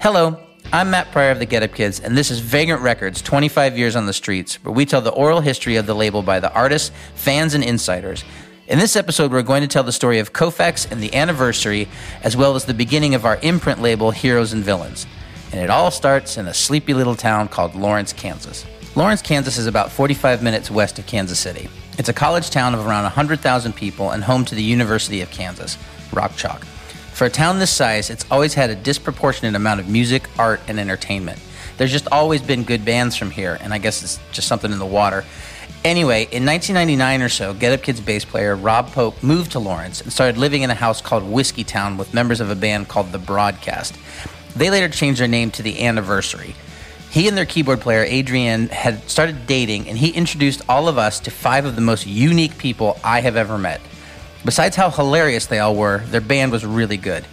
Hello, I'm Matt Pryor of the Get Up Kids, and this is Vagrant Records 25 Years on the Streets, where we tell the oral history of the label by the artists, fans, and insiders. In this episode, we're going to tell the story of Koufax and the anniversary, as well as the beginning of our imprint label, Heroes and Villains. And it all starts in a sleepy little town called Lawrence, Kansas. Lawrence, Kansas is about 45 minutes west of Kansas City. It's a college town of around 100,000 people and home to the University of Kansas, Rock Chalk. For a town this size, it's always had a disproportionate amount of music, art, and entertainment. There's just always been good bands from here, and I guess it's just something in the water. Anyway, in 1999 or so, Get Up Kids bass player Rob Pope moved to Lawrence and started living in a house called Whiskey Town with members of a band called The Broadcast. They later changed their name to The Anniversary. He and their keyboard player, Adrian, had started dating, and he introduced all of us to five of the most unique people I have ever met. Besides how hilarious they all were, their band was really good.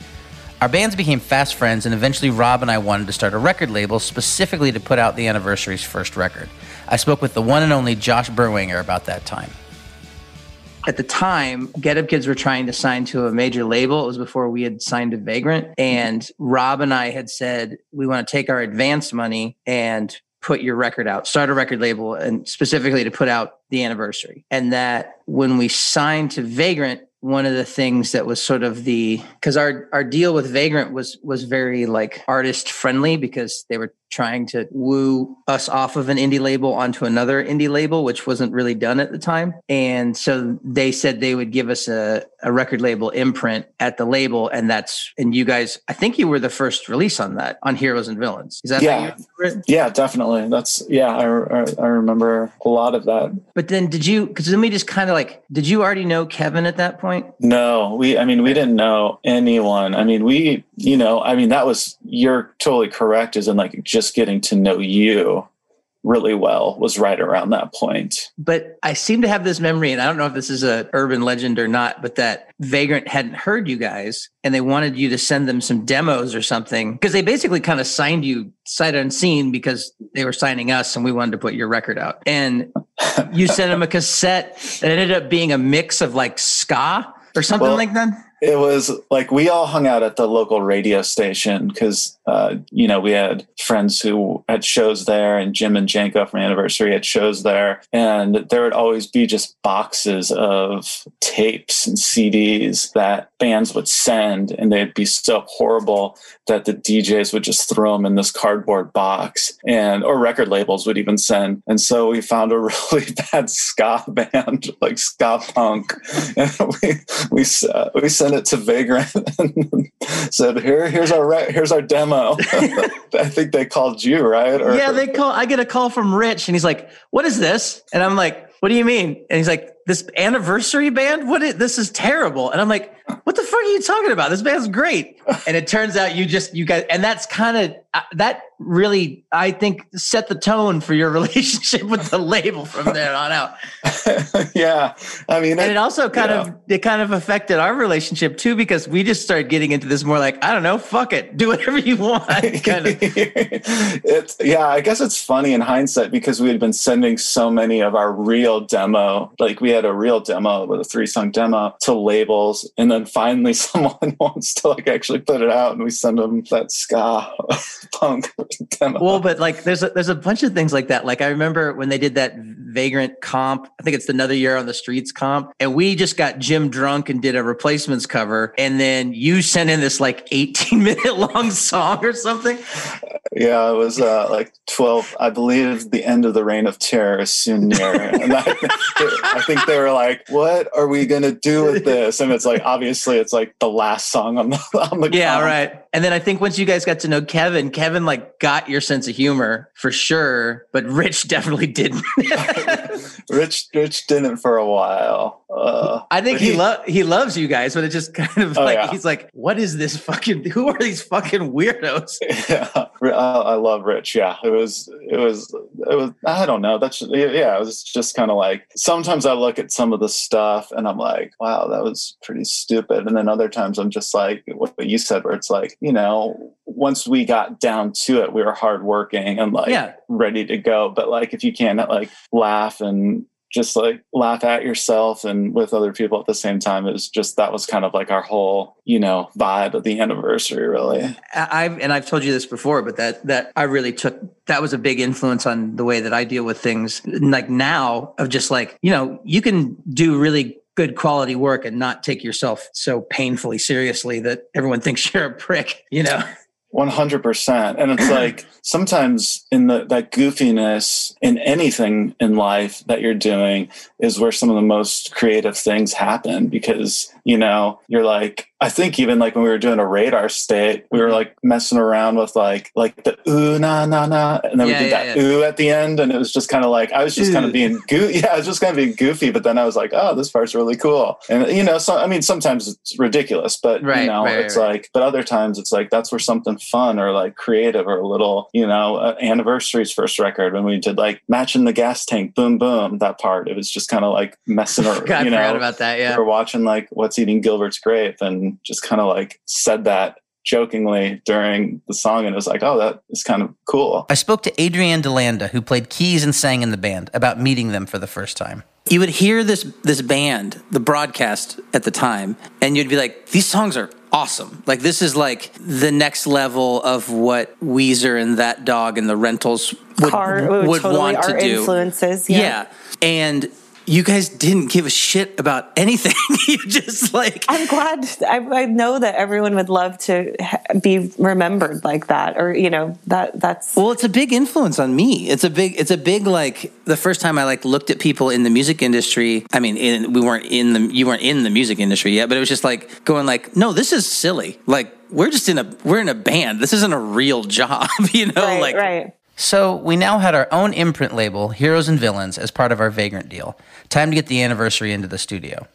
Our bands became fast friends, and eventually Rob and I wanted to start a record label specifically to put out the anniversary's first record. I spoke with the one and only Josh Berwanger about that time. At the time, Get Up Kids were trying to sign to a major label. It was before we had signed to Vagrant. And Rob and I had said, we want to take our advance money and put your record out, start a record label, and specifically to put out the anniversary. And that when we signed to Vagrant, one of the things that was sort of the because our our deal with Vagrant was was very like artist friendly because they were trying to woo us off of an indie label onto another indie label, which wasn't really done at the time. And so they said they would give us a, a record label imprint at the label. And that's, and you guys, I think you were the first release on that, on Heroes and Villains. Is that yeah. Yeah, definitely. That's, yeah, I, I, I remember a lot of that. But then did you, because let me just kind of like, did you already know Kevin at that point? No, we, I mean, we didn't know anyone. I mean, we, you know, I mean, that was, you're totally correct, is in like just getting to know you really well was right around that point. But I seem to have this memory, and I don't know if this is a urban legend or not, but that Vagrant hadn't heard you guys and they wanted you to send them some demos or something because they basically kind of signed you sight unseen because they were signing us and we wanted to put your record out. And you sent them a cassette that ended up being a mix of like ska or something well, like that it was like we all hung out at the local radio station because uh, you know we had friends who had shows there and jim and janko from anniversary had shows there. And there would always be just boxes of tapes and cds that bands would send. And they'd be so horrible that the djs would just throw them in this cardboard box. And or record labels would even send. And so we found a really bad ska band like ska punk. And we we, uh, we sent it to Vagrant and said, "Here, here's our re- here's our demo." I think they called you, right? Or, yeah, they call. I get a call from Rich, and he's like, "What is this?" And I'm like, "What do you mean?" And he's like, "This anniversary band? What? Is, this is terrible." And I'm like, "What the fuck are you talking about? This band's great." And it turns out you just you guys, and that's kind of uh, that really I think set the tone for your relationship with the label from there on out. yeah, I mean, and it also kind yeah. of it kind of affected our relationship too because we just started getting into this more like I don't know, fuck it, do whatever you want. Kind of. it's yeah, I guess it's funny in hindsight because we had been sending so many of our real demo, like we had a real demo with a three song demo to labels, and then finally someone wants to like actually put it out, and we send them that ska punk demo. Well, but like there's a, there's a bunch of things like that. Like I remember when they did that Vagrant comp. I think it's another year on the streets comp, and we just got Jim drunk and did a replacements cover, and then you sent in this like 18 minute long song or something. Yeah, it was uh, like 12. I believe the end of the reign of terror is soon near, and I, I think they were like, "What are we gonna do with this?" And it's like obviously it's like the last song on the on the yeah comp. right. And then I think once you guys got to know Kevin, Kevin like got your sense of humor for sure, but Rich definitely didn't. Rich, Rich didn't for a while. Uh, I think he, he lo- he loves you guys, but it's just kind of oh, like yeah. he's like, "What is this fucking? Who are these fucking weirdos?" Yeah, I love Rich. Yeah, it was, it was, it was. I don't know. That's yeah. It was just kind of like sometimes I look at some of the stuff and I'm like, "Wow, that was pretty stupid," and then other times I'm just like, what you said, where it's like, you know, once we got down to it, we were hardworking and like yeah. ready to go. But like, if you can't like laugh and just like laugh at yourself and with other people at the same time. It was just that was kind of like our whole, you know, vibe of the anniversary, really. I've and I've told you this before, but that that I really took that was a big influence on the way that I deal with things. Like now, of just like you know, you can do really good quality work and not take yourself so painfully seriously that everyone thinks you're a prick. You know. 100% and it's like sometimes in the that goofiness in anything in life that you're doing is where some of the most creative things happen because you know you're like i think even like when we were doing a radar state we were mm-hmm. like messing around with like like the ooh na na na and then yeah, we did yeah, that yeah. ooh at the end and it was just kind of like i was just kind of being goofy yeah i was just kind of being goofy but then i was like oh this part's really cool and you know so i mean sometimes it's ridiculous but right, you know right, it's right. like but other times it's like that's where something fun or like creative or a little you know uh, anniversary's first record when we did like matching the gas tank boom boom that part it was just kind of like messing around you know about that yeah we are watching like what's eating gilbert's grape and just kind of like said that jokingly during the song and it was like oh that is kind of cool i spoke to adrienne delanda who played keys and sang in the band about meeting them for the first time you would hear this this band the broadcast at the time and you'd be like these songs are awesome. Like this is like the next level of what Weezer and that dog and the rentals would, Car, would totally want to do. Influences, yeah. yeah. And you guys didn't give a shit about anything. you just like. I'm glad. I, I, know that everyone would love to be remembered like that, or you know that that's. Well, it's a big influence on me. It's a big. It's a big like the first time I like looked at people in the music industry. I mean, in, we weren't in the you weren't in the music industry yet, but it was just like going like, no, this is silly. Like we're just in a we're in a band. This isn't a real job, you know. Right, like right. So we now had our own imprint label, Heroes and Villains, as part of our Vagrant deal. Time to get the anniversary into the studio.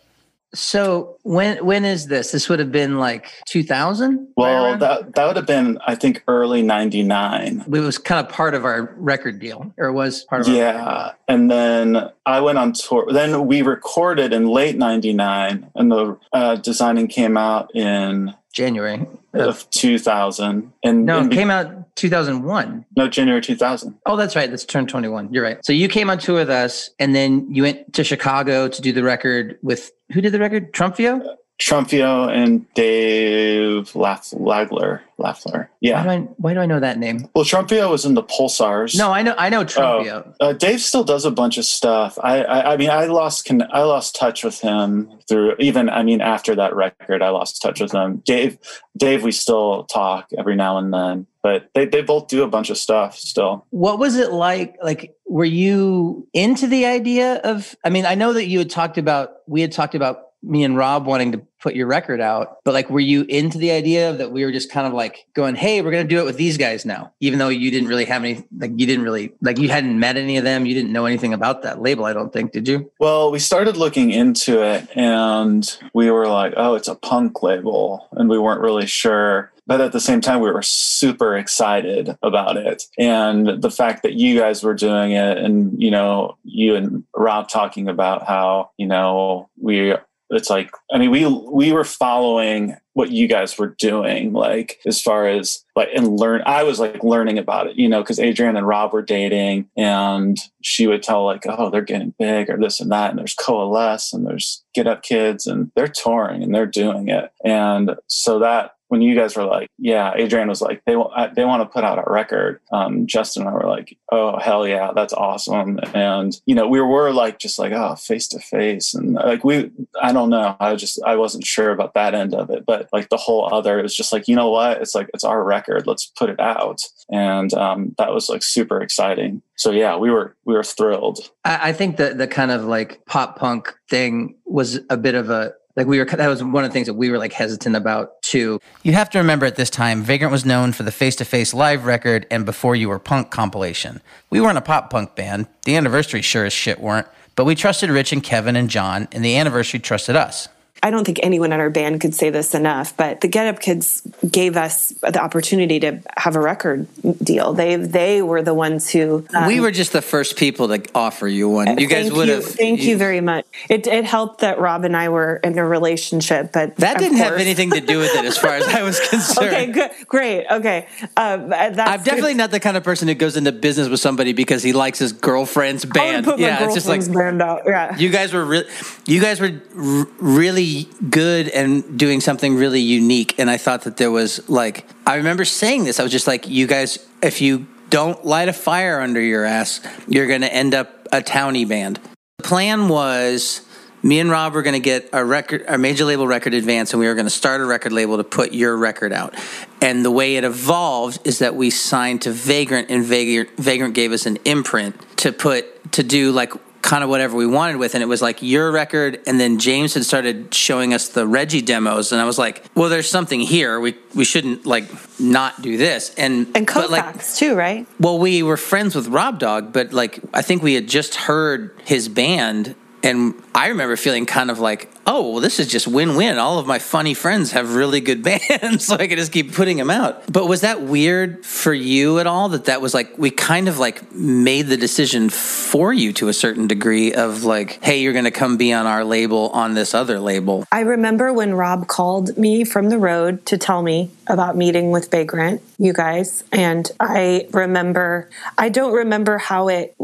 So when when is this? This would have been like 2000. Well, that that would have been I think early '99. It was kind of part of our record deal, or was part of. Yeah, and then I went on tour. Then we recorded in late '99, and the uh, designing came out in January of 2000 and no it came out 2001 no january 2000 oh that's right. That's turned 21 you're right. So you came on tour with us and then you went to chicago to do the record with who did the record? Trumpio uh, Trumpio and Dave Laff- Lagler. Lafler. Yeah. Why do, I, why do, I, know that name? Well, Trumpio was in the Pulsars. No, I know. I know Trumpio. Uh, uh, Dave still does a bunch of stuff. I, I, I mean, I lost con- I lost touch with him through even. I mean, after that record, I lost touch with him. Dave, Dave, we still talk every now and then, but they they both do a bunch of stuff still. What was it like? Like, were you into the idea of? I mean, I know that you had talked about. We had talked about me and Rob wanting to put your record out, but like, were you into the idea that we were just kind of like going, Hey, we're going to do it with these guys now, even though you didn't really have any, like, you didn't really, like, you hadn't met any of them. You didn't know anything about that label, I don't think, did you? Well, we started looking into it and we were like, Oh, it's a punk label. And we weren't really sure but at the same time we were super excited about it and the fact that you guys were doing it and you know you and rob talking about how you know we it's like i mean we we were following what you guys were doing like as far as like and learn i was like learning about it you know because adrian and rob were dating and she would tell like oh they're getting big or this and that and there's coalesce and there's get up kids and they're touring and they're doing it. And so that when you guys were like, yeah, Adrienne was like, they they want to put out a record. Um, Justin and I were like, oh hell yeah, that's awesome. And you know, we were like just like oh face to face and like we I don't know, I just I wasn't sure about that end of it, but like the whole other, it was just like you know what, it's like it's our record, let's put it out, and um, that was like super exciting. So yeah, we were we were thrilled. I, I think that the kind of like pop punk thing was a bit of a like we were that was one of the things that we were like hesitant about you have to remember at this time vagrant was known for the face-to-face live record and before you were punk compilation. We weren't a pop punk band. The anniversary sure as shit weren't. But we trusted rich and kevin and john and the anniversary trusted us I don't think anyone in our band could say this enough, but the Get Up Kids gave us the opportunity to have a record deal. They they were the ones who um, we were just the first people to offer you one. You guys would have. Thank you, you very much. It, it helped that Rob and I were in a relationship, but that didn't course. have anything to do with it, as far as I was concerned. okay, good, great, okay. Um, I'm definitely not the kind of person who goes into business with somebody because he likes his girlfriend's band. yeah, it's just like band out. Yeah, you guys were really, you guys were r- really good and doing something really unique, and I thought that there was like I remember saying this. I was just like, you guys, if you don't light a fire under your ass, you're going to end up a townie band. The plan was me and Rob were going to get a record, a major label record advance, and we were going to start a record label to put your record out. And the way it evolved is that we signed to Vagrant, and Vagrant, Vagrant gave us an imprint to put to do like kind of whatever we wanted with and it was like your record and then James had started showing us the Reggie demos and I was like well there's something here. We we shouldn't like not do this. And and Koufax like, too right? well we were friends with Rob Dog but like I think we had just heard his band and I remember feeling kind of like, oh, well, this is just win win. All of my funny friends have really good bands, so I can just keep putting them out. But was that weird for you at all? That that was like, we kind of like made the decision for you to a certain degree of like, hey, you're going to come be on our label on this other label. I remember when Rob called me from the road to tell me about meeting with Vagrant, you guys. And I remember, I don't remember how it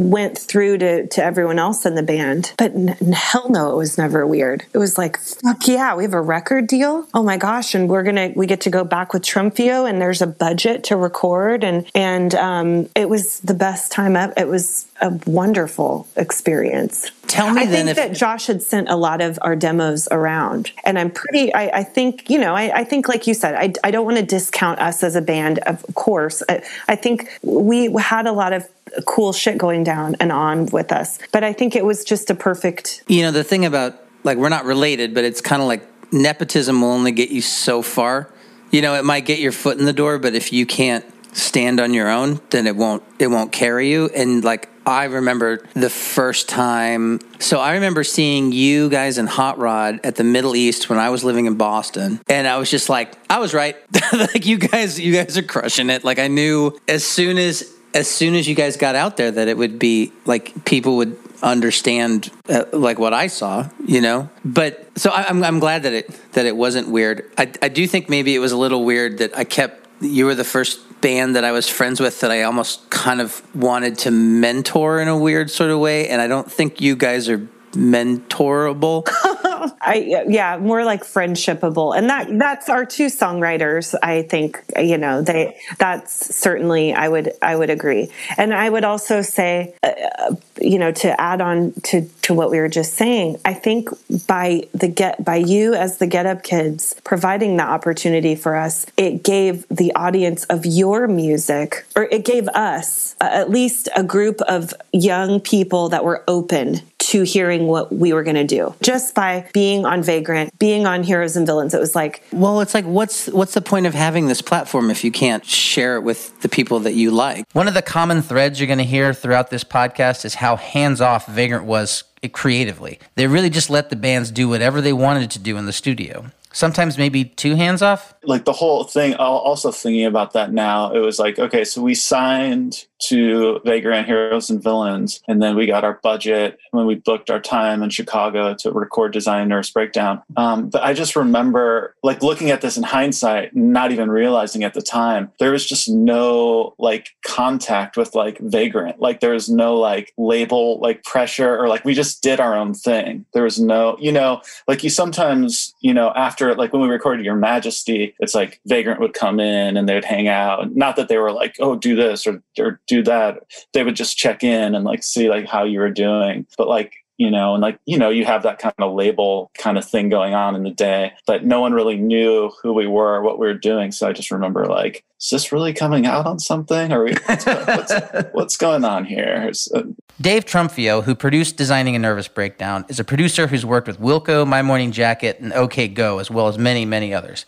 went through to, to everyone else in the band. But n- hell no, it was never weird. It was like, fuck yeah, we have a record deal. Oh my gosh. And we're going to, we get to go back with Trumpio and there's a budget to record. And, and, um, it was the best time ever. It was a wonderful experience. Tell me I then think that Josh had sent a lot of our demos around, and I'm pretty. I, I think you know. I, I, think, like you said, I, I don't want to discount us as a band. Of course, I, I think we had a lot of cool shit going down and on with us, but I think it was just a perfect. You know, the thing about like we're not related, but it's kind of like nepotism will only get you so far. You know, it might get your foot in the door, but if you can't stand on your own, then it won't it won't carry you. And like I remember the first time. So I remember seeing you guys in Hot Rod at the Middle East when I was living in Boston, and I was just like, I was right. like you guys, you guys are crushing it. Like I knew as soon as as soon as you guys got out there that it would be like people would understand uh, like what I saw, you know. But so I, am I'm, I'm glad that it that it wasn't weird. I I do think maybe it was a little weird that I kept you were the first band that I was friends with that I almost kind of wanted to mentor in a weird sort of way. And I don't think you guys are mentorable. I yeah, more like friendshipable, and that that's our two songwriters. I think you know they. That's certainly I would I would agree, and I would also say, uh, you know, to add on to to what we were just saying, I think by the get by you as the Get Up Kids providing the opportunity for us, it gave the audience of your music, or it gave us uh, at least a group of young people that were open to hearing what we were going to do just by being on Vagrant, being on Heroes and Villains. It was like, well, it's like, what's what's the point of having this platform if you can't share it with the people that you like? One of the common threads you're going to hear throughout this podcast is how hands off Vagrant was creatively. They really just let the bands do whatever they wanted to do in the studio sometimes maybe two hands off? Like the whole thing also thinking about that now. It was like okay so we signed to vagrant heroes and villains and then we got our budget when we booked our time in chicago to record design nervous breakdown. Um, but i just remember like looking at this in hindsight not even realizing at the time there was just no like contact with like vagrant. Like there was no like label like pressure or like we just did our own thing. There was no you know like you sometimes you know after after like when we recorded Your Majesty, it's like Vagrant would come in and they would hang out. Not that they were like, oh, do this or or do that. They would just check in and like see like how you were doing. But like you know, and like, you know, you have that kind of label kind of thing going on in the day, but no one really knew who we were, what we were doing. So I just remember like, is this really coming out on something? Or what's, what's, what's, going on here? Uh, Dave Trumpio, who produced Designing a Nervous Breakdown, is a producer who's worked with Wilco, My Morning Jacket, and OK Go, as well as many, many others.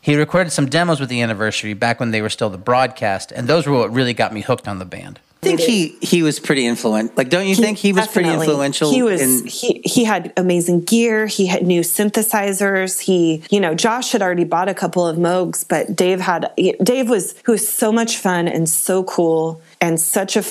He recorded some demos with the anniversary back when they were still the broadcast, and those were what really got me hooked on the band. I think he he was pretty influential. Like, don't you He- think he was pretty influential? He was. in- he he had amazing gear. He had new synthesizers. He, you know, Josh had already bought a couple of Moogs, but Dave had. Dave was who was so much fun and so cool and such a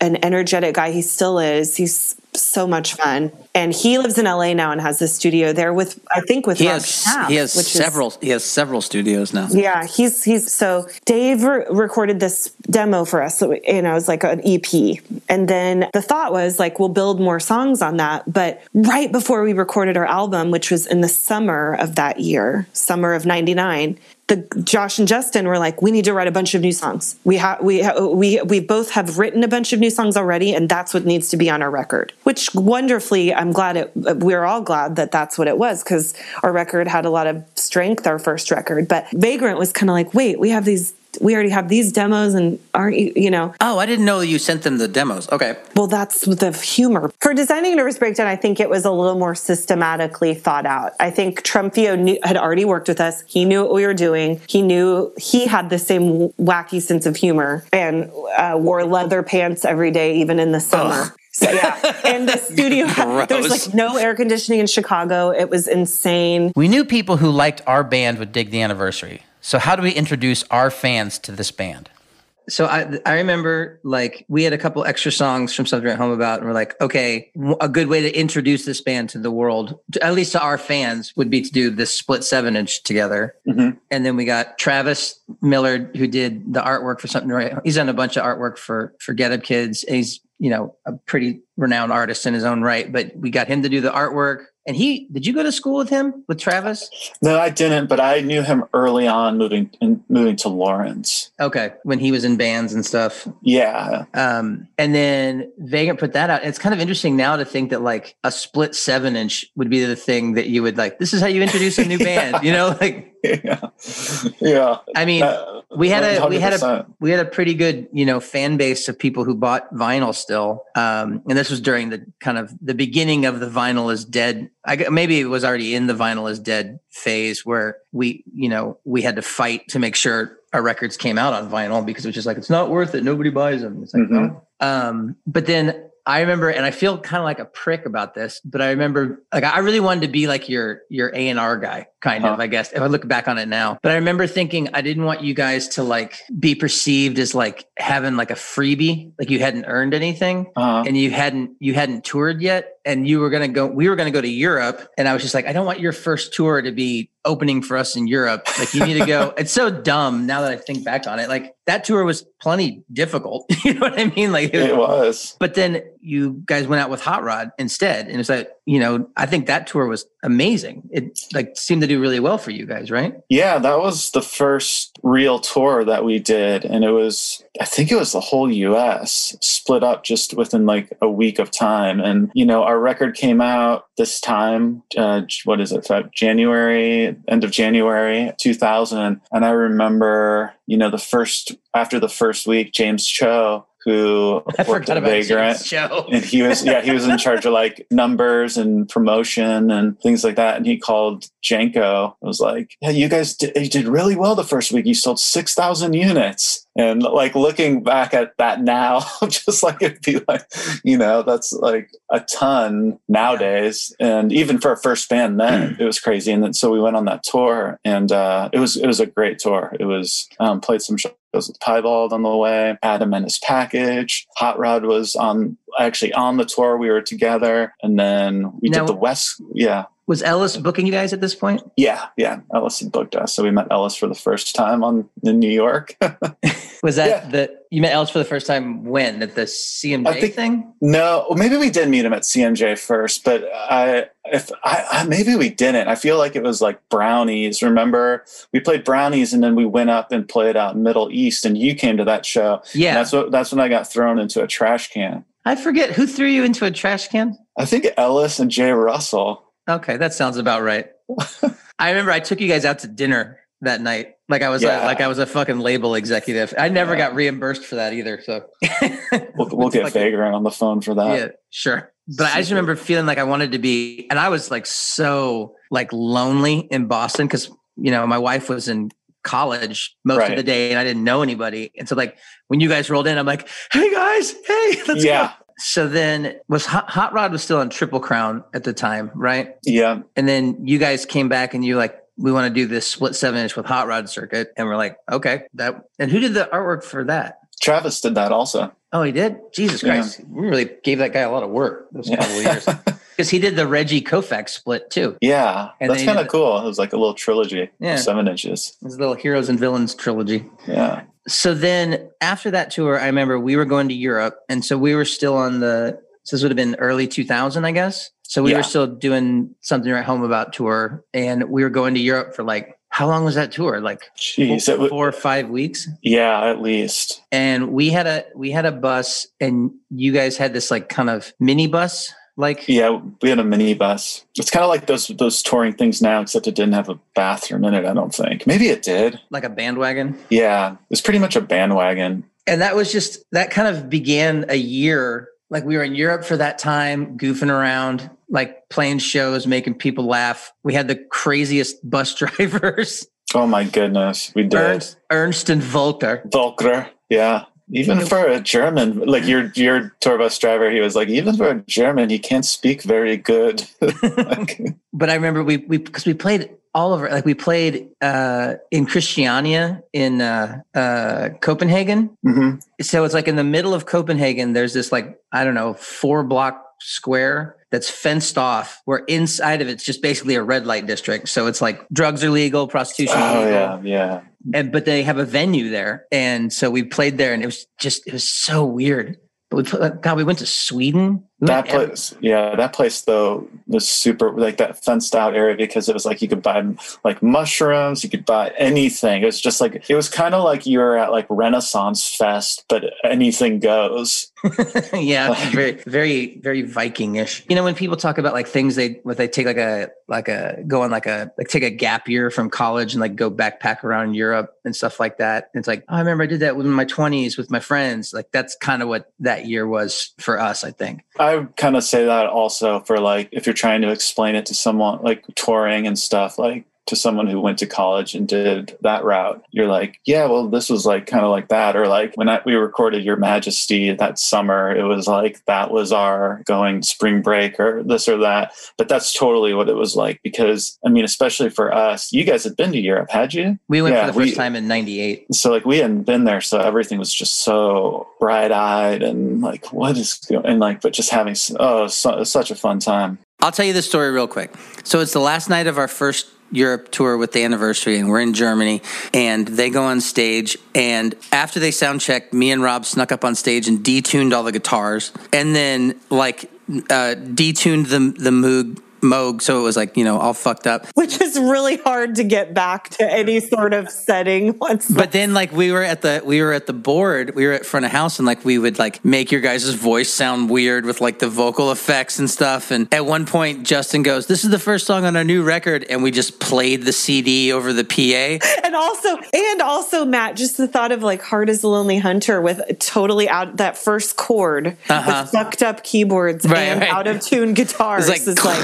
an energetic guy. He still is. He's so much fun, and he lives in LA now and has a studio there with I think with he Rob has he has which is- several he has several studios now. yeah, he's he's so Dave re- recorded this demo for us. Know, it was like an EP, and then the thought was like we'll build more songs on that. But right before we recorded our album, which was in the summer of that year, summer of '99. The Josh and Justin were like, we need to write a bunch of new songs. We have we ha- we we both have written a bunch of new songs already, and that's what needs to be on our record. Which wonderfully, I'm glad it. We're all glad that that's what it was because our record had a lot of strength. Our first record, but Vagrant was kind of like, wait, we have these. We already have these demos, and aren't you? You know, Oh, I didn't know you sent them the demos. Okay. well, that's the humor. For designing a Nervous Breakdown, I think it was a little more systematically thought out. I think Trumpio knew, had already worked with us. He knew what we were doing. He knew he had the same wacky sense of humor and uh, wore leather pants every day, even in the summer. So yeah, and the studio there was like no air conditioning in Chicago. It was insane. We knew people who liked our band would dig the anniversary. So how do we introduce our fans to this band? So I I remember like we had a couple extra songs from Something at Home about, and we're like, okay, a good way to introduce this band to the world, to- at least to our fans, would be to do this split seven inch together. Mhm. And then we got Travis Millard, who did the artwork for Something Right. He's done a bunch of artwork for for Get Up Kids. And he's you know a pretty renowned artist in his own right. But we got him to do the artwork. And he did you go to school with him with Travis? No, I didn't, but I knew him early on moving in, moving to Lawrence. Okay, when he was in bands and stuff. Yeah. Um, and then Vagrant put that out. It's kind of interesting now to think that like a split seven inch would be the thing that you would like. This is how you introduce a new band, you know? Like, Yeah. yeah. I mean, Uh, we had a we had a we had a pretty good you know fan base of people who bought vinyl still. Um, and this was during the kind of the beginning of the vinyl is dead. I maybe it was already in the vinyl is dead phase where we you know we had to fight to make sure our records came out on vinyl because it was just like it's not worth it. Nobody buys them. It's like Mhm. no. Um, but then I remember, and I feel kind of like a prick about this, but I remember, like, I really wanted to be like your your A and R guy, kind of. I guess if I look back on it now, but I remember thinking I didn't want you guys to like be perceived as like having like a freebie, like you hadn't earned anything Uh, and you hadn't you hadn't toured yet and you were to go we were going to go to Europe and I was just like I don't want your first tour to be opening for us in Europe. Like you need to go. It's so dumb now that I think back on it. Like that tour was plenty difficult you know what I mean? Like it was. but then you guys went out with Hot Rod instead and it's like you know I think that tour was amazing. It like seemed to do really well for you guys right Yeah, that was the first real tour that we did. And it was, I think it was the whole US split up just within like a week of time. And, you know, our record came out this time, uh, what is it, January, end of January 2000. And I remember, you know, the first, after the first week, James Cho, who I worked at Vagrant. show. And he was yeah he was in charge of like numbers and promotion and things like that. And he called Janko it was like yeah you guys did, you did really well the first week. You sold 6000 units and like looking back at that now just like it'd be like you know that's like a ton nowadays and even for a first band then it was crazy and then so we went on that tour and uh it was it was a great tour it was um played some shows with Piebald on the way, Adam and his package. Hot Rod was on actually on the tour. We were together, and then we Now- did the West. Yeah, was Ellis booking you guys at this point yeah, yeah. Ellis had booked us, so we met Ellis for the first time on in New York. was that Yeah. the you met Ellis for the first time when at the CMJ I think- thing no, maybe we did meet him at CMJ first, but I if I, I maybe we didn't. I feel like it was like Brownies. Remember, we played Brownies, and then we went up and played out in Middle East, and you came to that show. yeah that's what that's when I got thrown into a trash can. I forget who threw you into a trash can. I think Ellis and Jay Russell. Okay, that sounds about right. I remember I took you guys out to dinner that night. Like I was Yeah. a, like I was a fucking label executive. I never Yeah. got reimbursed for that either. So We'll, we'll get like- Vagrant on the phone for that. Yeah, sure. But I just remember feeling like I wanted to be, and I was like so like lonely in Boston because you know my wife was in college most right. of the day and I didn't know anybody. And so like when you guys rolled in, I'm like, hey guys, hey, let's yeah. go. So then was Hot, Hot Rod was still on Triple Crown at the time, right? Yeah. And then you guys came back and you like, we want to do this split seven inch with Hot Rod circuit. And we're like, okay, that and who did the artwork for that? Travis did that also. Oh, he did? Jesus Christ. Yeah. We really gave that guy a lot of work those couple of years. Because he did the Reggie Koufax split too. Yeah. And that's kind of cool. It was like a little trilogy. Yeah. Seven inches. A little heroes and villains trilogy. Yeah. So then after that tour, I remember we were going to Europe. And so we were still on the so this would have been early 2000, I guess. So we yeah. were still doing something at home about tour, and we were going to Europe for like how long was that tour? Like Jeez, four, four or five weeks? Yeah, at least. And we had a we had a bus, and you guys had this like kind of mini bus. Like yeah, we had a mini bus. It's kind of like those those touring things now, except it didn't have a bathroom in it. I don't think. Maybe it did. Like a bandwagon. Yeah, it's pretty much a bandwagon. And that was just that kind of began a year. Like we were in Europe for that time, goofing around, like playing shows, making people laugh. We had the craziest bus drivers. Oh my goodness, we did. Ernst, Ernst and Volker. Volker, yeah. Even for a German, like your your tour bus driver, he was like, even for a German, he can't speak very good. like, but I remember we we because we played all over like we played uh in Christiania in uh uh Copenhagen. Mm-hmm. So it's like in the middle of Copenhagen, there's this like, I don't know, four block square that's fenced off where inside of it's just basically a red light district so it's like drugs are legal prostitution oh, legal. yeah yeah and but they have a venue there and so we played there and it was just it was so weird but we put, God, we went to Sweden. That place, yeah, that place though was super like that fenced out area because it was like you could buy like mushrooms, you could buy anything. It was just like it was kind of like you were at like Renaissance Fest, but anything goes. yeah, very, very, very Vikingish. You know, when people talk about like things they, what they take like a, like a, go on like a, like take a gap year from college and like go backpack around Europe and stuff like that. And it's like, oh, I remember I did that in my twenties with my friends. Like that's kind of what that year was for us, I think. I kind of say that also for like, if you're trying to explain it to someone like touring and stuff, like to someone who went to college and did that route, you're like, yeah, well, this was like kind of like that. Or like when I, we recorded Your Majesty that summer, it was like that was our going spring break or this or that. But that's totally what it was like because, I mean, especially for us, you guys had been to Europe, had you? We went yeah, for the first we, time in 98. So like we hadn't been there. So everything was just so bright eyed and like, what is going and like, but just having, oh, so, such a fun time. I'll tell you the story real quick. So it's the last night of our first Europe tour with the anniversary, and we're in Germany, and they go on stage. And after they sound checked, me and Rob snuck up on stage and detuned all the guitars, and then like uh, detuned the the Moog Moog, so it was like you know all fucked up. Which is really hard to get back to any sort of setting once. But then like we were at the we were at the board, we were at front of house, and like we would like make your guys' voice sound weird with like the vocal effects and stuff. And at one point, Justin goes, "This is the first song on our new record," and we just played the CD over the PA. And also, and also, Matt, just the thought of like "Heart Is a Lonely Hunter" with totally out that first chord uh-huh. with fucked up keyboards right, and right. out of tune guitars. Like, is like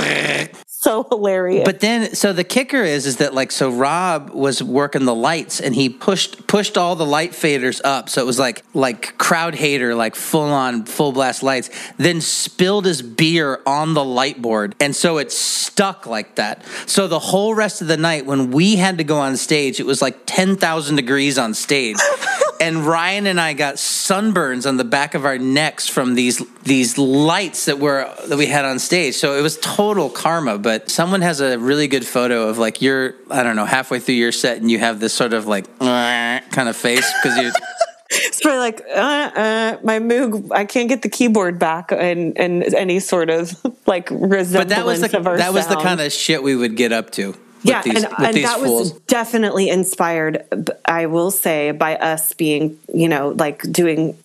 so hilarious. But then, so the kicker is, is that like, so Rob was working the lights and he pushed pushed all the light faders up, so it was like like crowd hater, like full on full blast lights. Then spilled his beer on the light board, and so it stuck like that. So the whole rest of the night, when we had to go on stage, it was like ten thousand degrees on stage. and Ryan and I got sunburns on the back of our necks from these these lights that were that we had on stage. So it was total karma. But someone has a really good photo of like you're I don't know halfway through your set and you have this sort of like kind of face because you. It's probably like uh, uh, my Moog. I can't get the keyboard back and and any sort of like resemblance but that was the, of our That was sound. the kind of shit we would get up to yeah, these, and, and that fools. was definitely inspired. I will say by us being, you know, like doing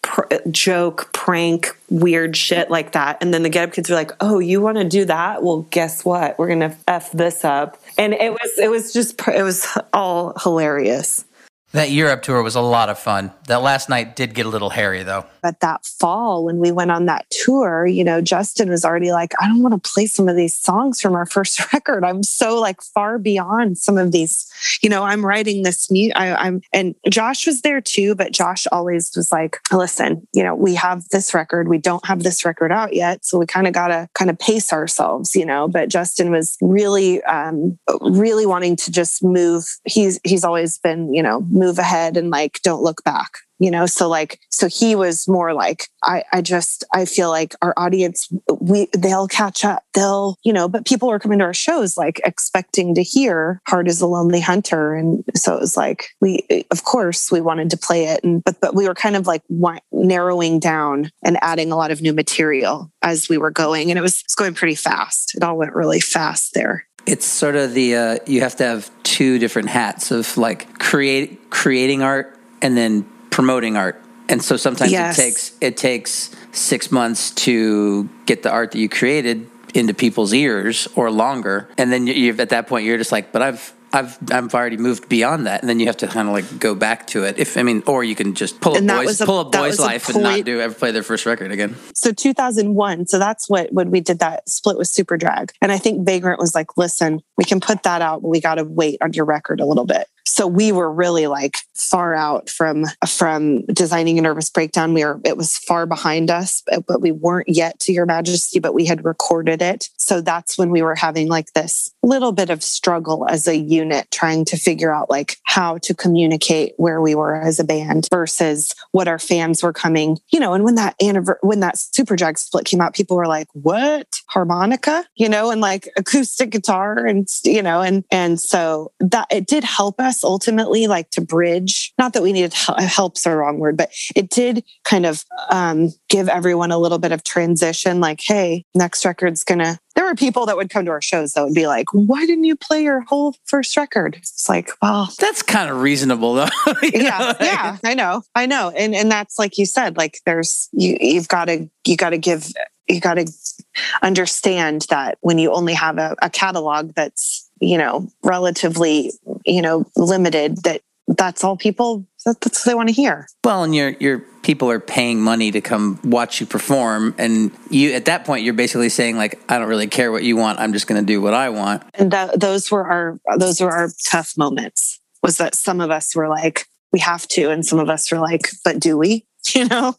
joke, prank, weird shit like that, and then the Get Up Kids were like, "Oh, you want to do that? Well, guess what? We're gonna f this up." And it was, it was just, it was all hilarious. That Europe tour was a lot of fun. That last night did get a little hairy though. But that fall, when we went on that tour, you know, Justin was already like, I don't want to play some of these songs from our first record. I'm so like far beyond some of these, you know, I'm writing this new, I, am and Josh was there too, but Josh always was like, listen, you know, we have this record, we don't have this record out yet. So we kind of got to kind of pace ourselves, you know, but Justin was really, um, really wanting to just move. He's, he's always been, you know, move ahead and like don't look back you know so like so he was more like i i just i feel like our audience we they'll catch up. They'll you know but people were coming to our shows like expecting to hear heart is a lonely hunter. And so it was like we of course we wanted to play it. And but but we were kind of like narrowing down and adding a lot of new material as we were going. And it was, it was going pretty fast. It all went really fast there. It's sort of the uh, you have to have two different hats of like create creating art and then promoting art and so sometimes yes. it takes it takes six months to get the art that you created into people's ears or longer and then you at that point you're just like but i've I've I've already moved beyond that, and then you have to kind of like go back to it. If I mean, or you can just pull a boys a, pull a boys life a and not do ever play their first record again. So 2001. So that's what when we did that split with Superdrag, and I think Vagrant was like, listen, we can put that out, but we got to wait on your record a little bit so we were really like far out from from designing a nervous breakdown. We were it was far behind us but we weren't yet to your majesty but we had recorded it. So that's when we were having like this little bit of struggle as a unit trying to figure out like how to communicate where we were as a band versus what our fans were coming. You know and when that anniversary when that Superdrag split came out people were like what? Harmonica? You know and like acoustic guitar and you know and and so that it did help us ultimately like to bridge not that we needed help's the wrong word but it did kind of um, give everyone a little bit of transition like hey next record's gonna there were people that would come to our shows that would be like why didn't you play your whole first record? It's like well that's kind of reasonable though. Yeah yeah i know i know and and that's like you said like there's you you've got to you got to give you got to understand that when you only have a, a catalog that's you know relatively you know limited that that's all people that's what they want to hear well and your your people are paying money to come watch you perform and you at that point you're basically saying like i don't really care what you want i'm just going to do what i want and that, those were our those were our tough moments was that some of us were like we have to and some of us were like but do we you know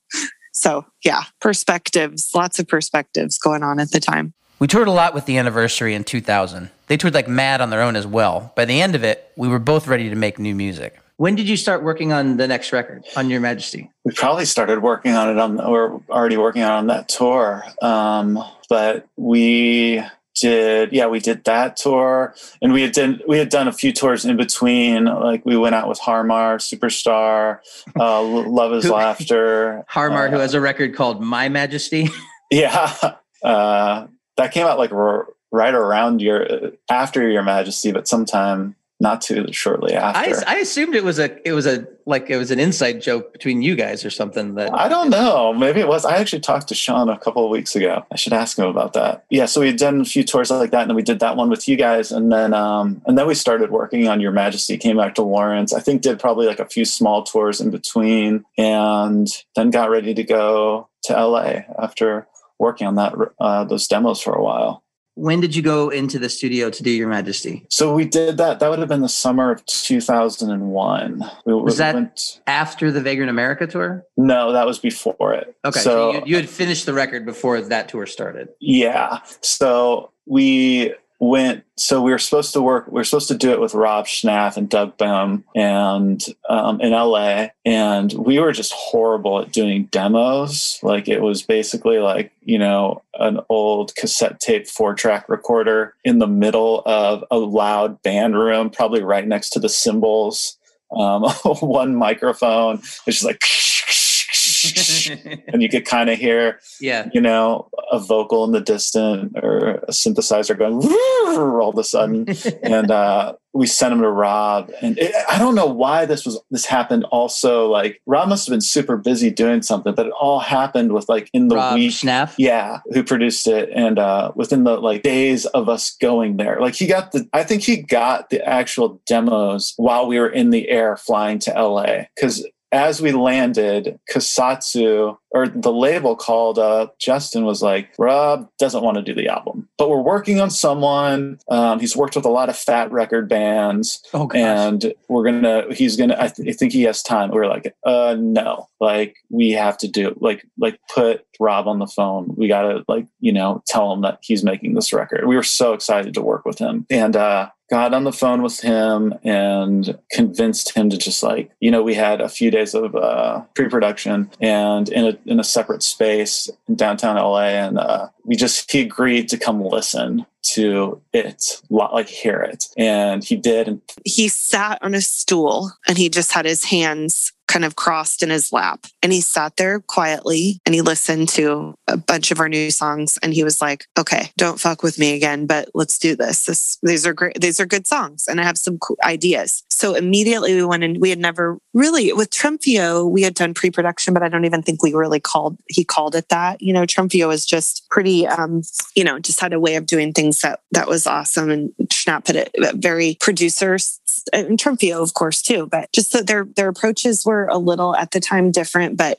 so yeah perspectives lots of perspectives going on at the time we toured a lot with the anniversary in 2000. They toured like mad on their own as well. By the end of it, we were both ready to make new music. When did you start working on the next record, on Your Majesty? We probably started working on it on, we're already working on that tour. Um, but we did, yeah, we did that tour, and we had done we had done a few tours in between. Like we went out with Har Mar, Superstar, uh, Love as Laughter. Har Mar, uh, who has a record called My Majesty. Yeah, uh, that came out like r- right around your after your majesty but sometime not too shortly after. I, I, assumed it was a it was a like it was an inside joke between you guys or something that i don't know. Maybe it was. I actually talked to sean a couple of weeks ago. I should ask him about that. Yeah so we had done a few tours like that and then we did that one with you guys and then um and then we started working on your majesty came back to lawrence. I think did probably like a few small tours in between and then got ready to go to la after working on that uh, those demos for a while. When did you go into the studio to do Your Majesty? So we did that. That would have been the summer of 2001. We, was that went, after the Vagrant America tour? No, that was before it. Okay, so, so you, you had finished the record before that tour started. Yeah. So we went so we were supposed to work we were supposed to do it with rob schnapf and doug boehm and um, in la and we were just horrible at doing demos. Like it was basically like you know an old cassette tape four track recorder in the middle of a loud band room probably right next to the cymbals um, one microphone. It's just like and you could kind of hear, yeah, you know, a vocal in the distance or a synthesizer going all of a sudden. and uh, we sent him to Rob, and it, I don't know why this was this happened. Also, like Rob must have been super busy doing something, but it all happened with like in the Rob week. Schnapf. Yeah, who produced it, and uh, within the like days of us going there, like he got the, I think he got the actual demos while we were in the air flying to LA because as we landed, Kusatsu or the label called up. Justin was like, Rob doesn't want to do the album, but we're working on someone. Um, he's worked with a lot of fat record bands, Oh, and we're gonna. He's gonna. I, th- I think he has time. We are like, uh, no, like we have to do like like put Rob on the phone. We gotta like you know tell him that he's making this record. We were so excited to work with him, and uh, got on the phone with him and convinced him to just like you know we had a few days of uh, pre-production and in a in a separate space in downtown LA and uh, we just he agreed to come listen to it like hear it and he did and he sat on a stool and he just had his hands kind of crossed in his lap. And he sat there quietly and he listened to a bunch of our new songs. And he was like, okay, don't fuck with me again, but let's do this. this these are great. These are good songs. And I have some cool ideas. So immediately we went and we had never really, with Trumpio, we had done pre production, but I don't even think we really called, he called it that. You know, Trumpio is just pretty, um, you know, just had a way of doing things that, that was awesome. And Schnapf had it very producers and Trumpio, of course, too, but just that their, their approaches were a little at the time different, but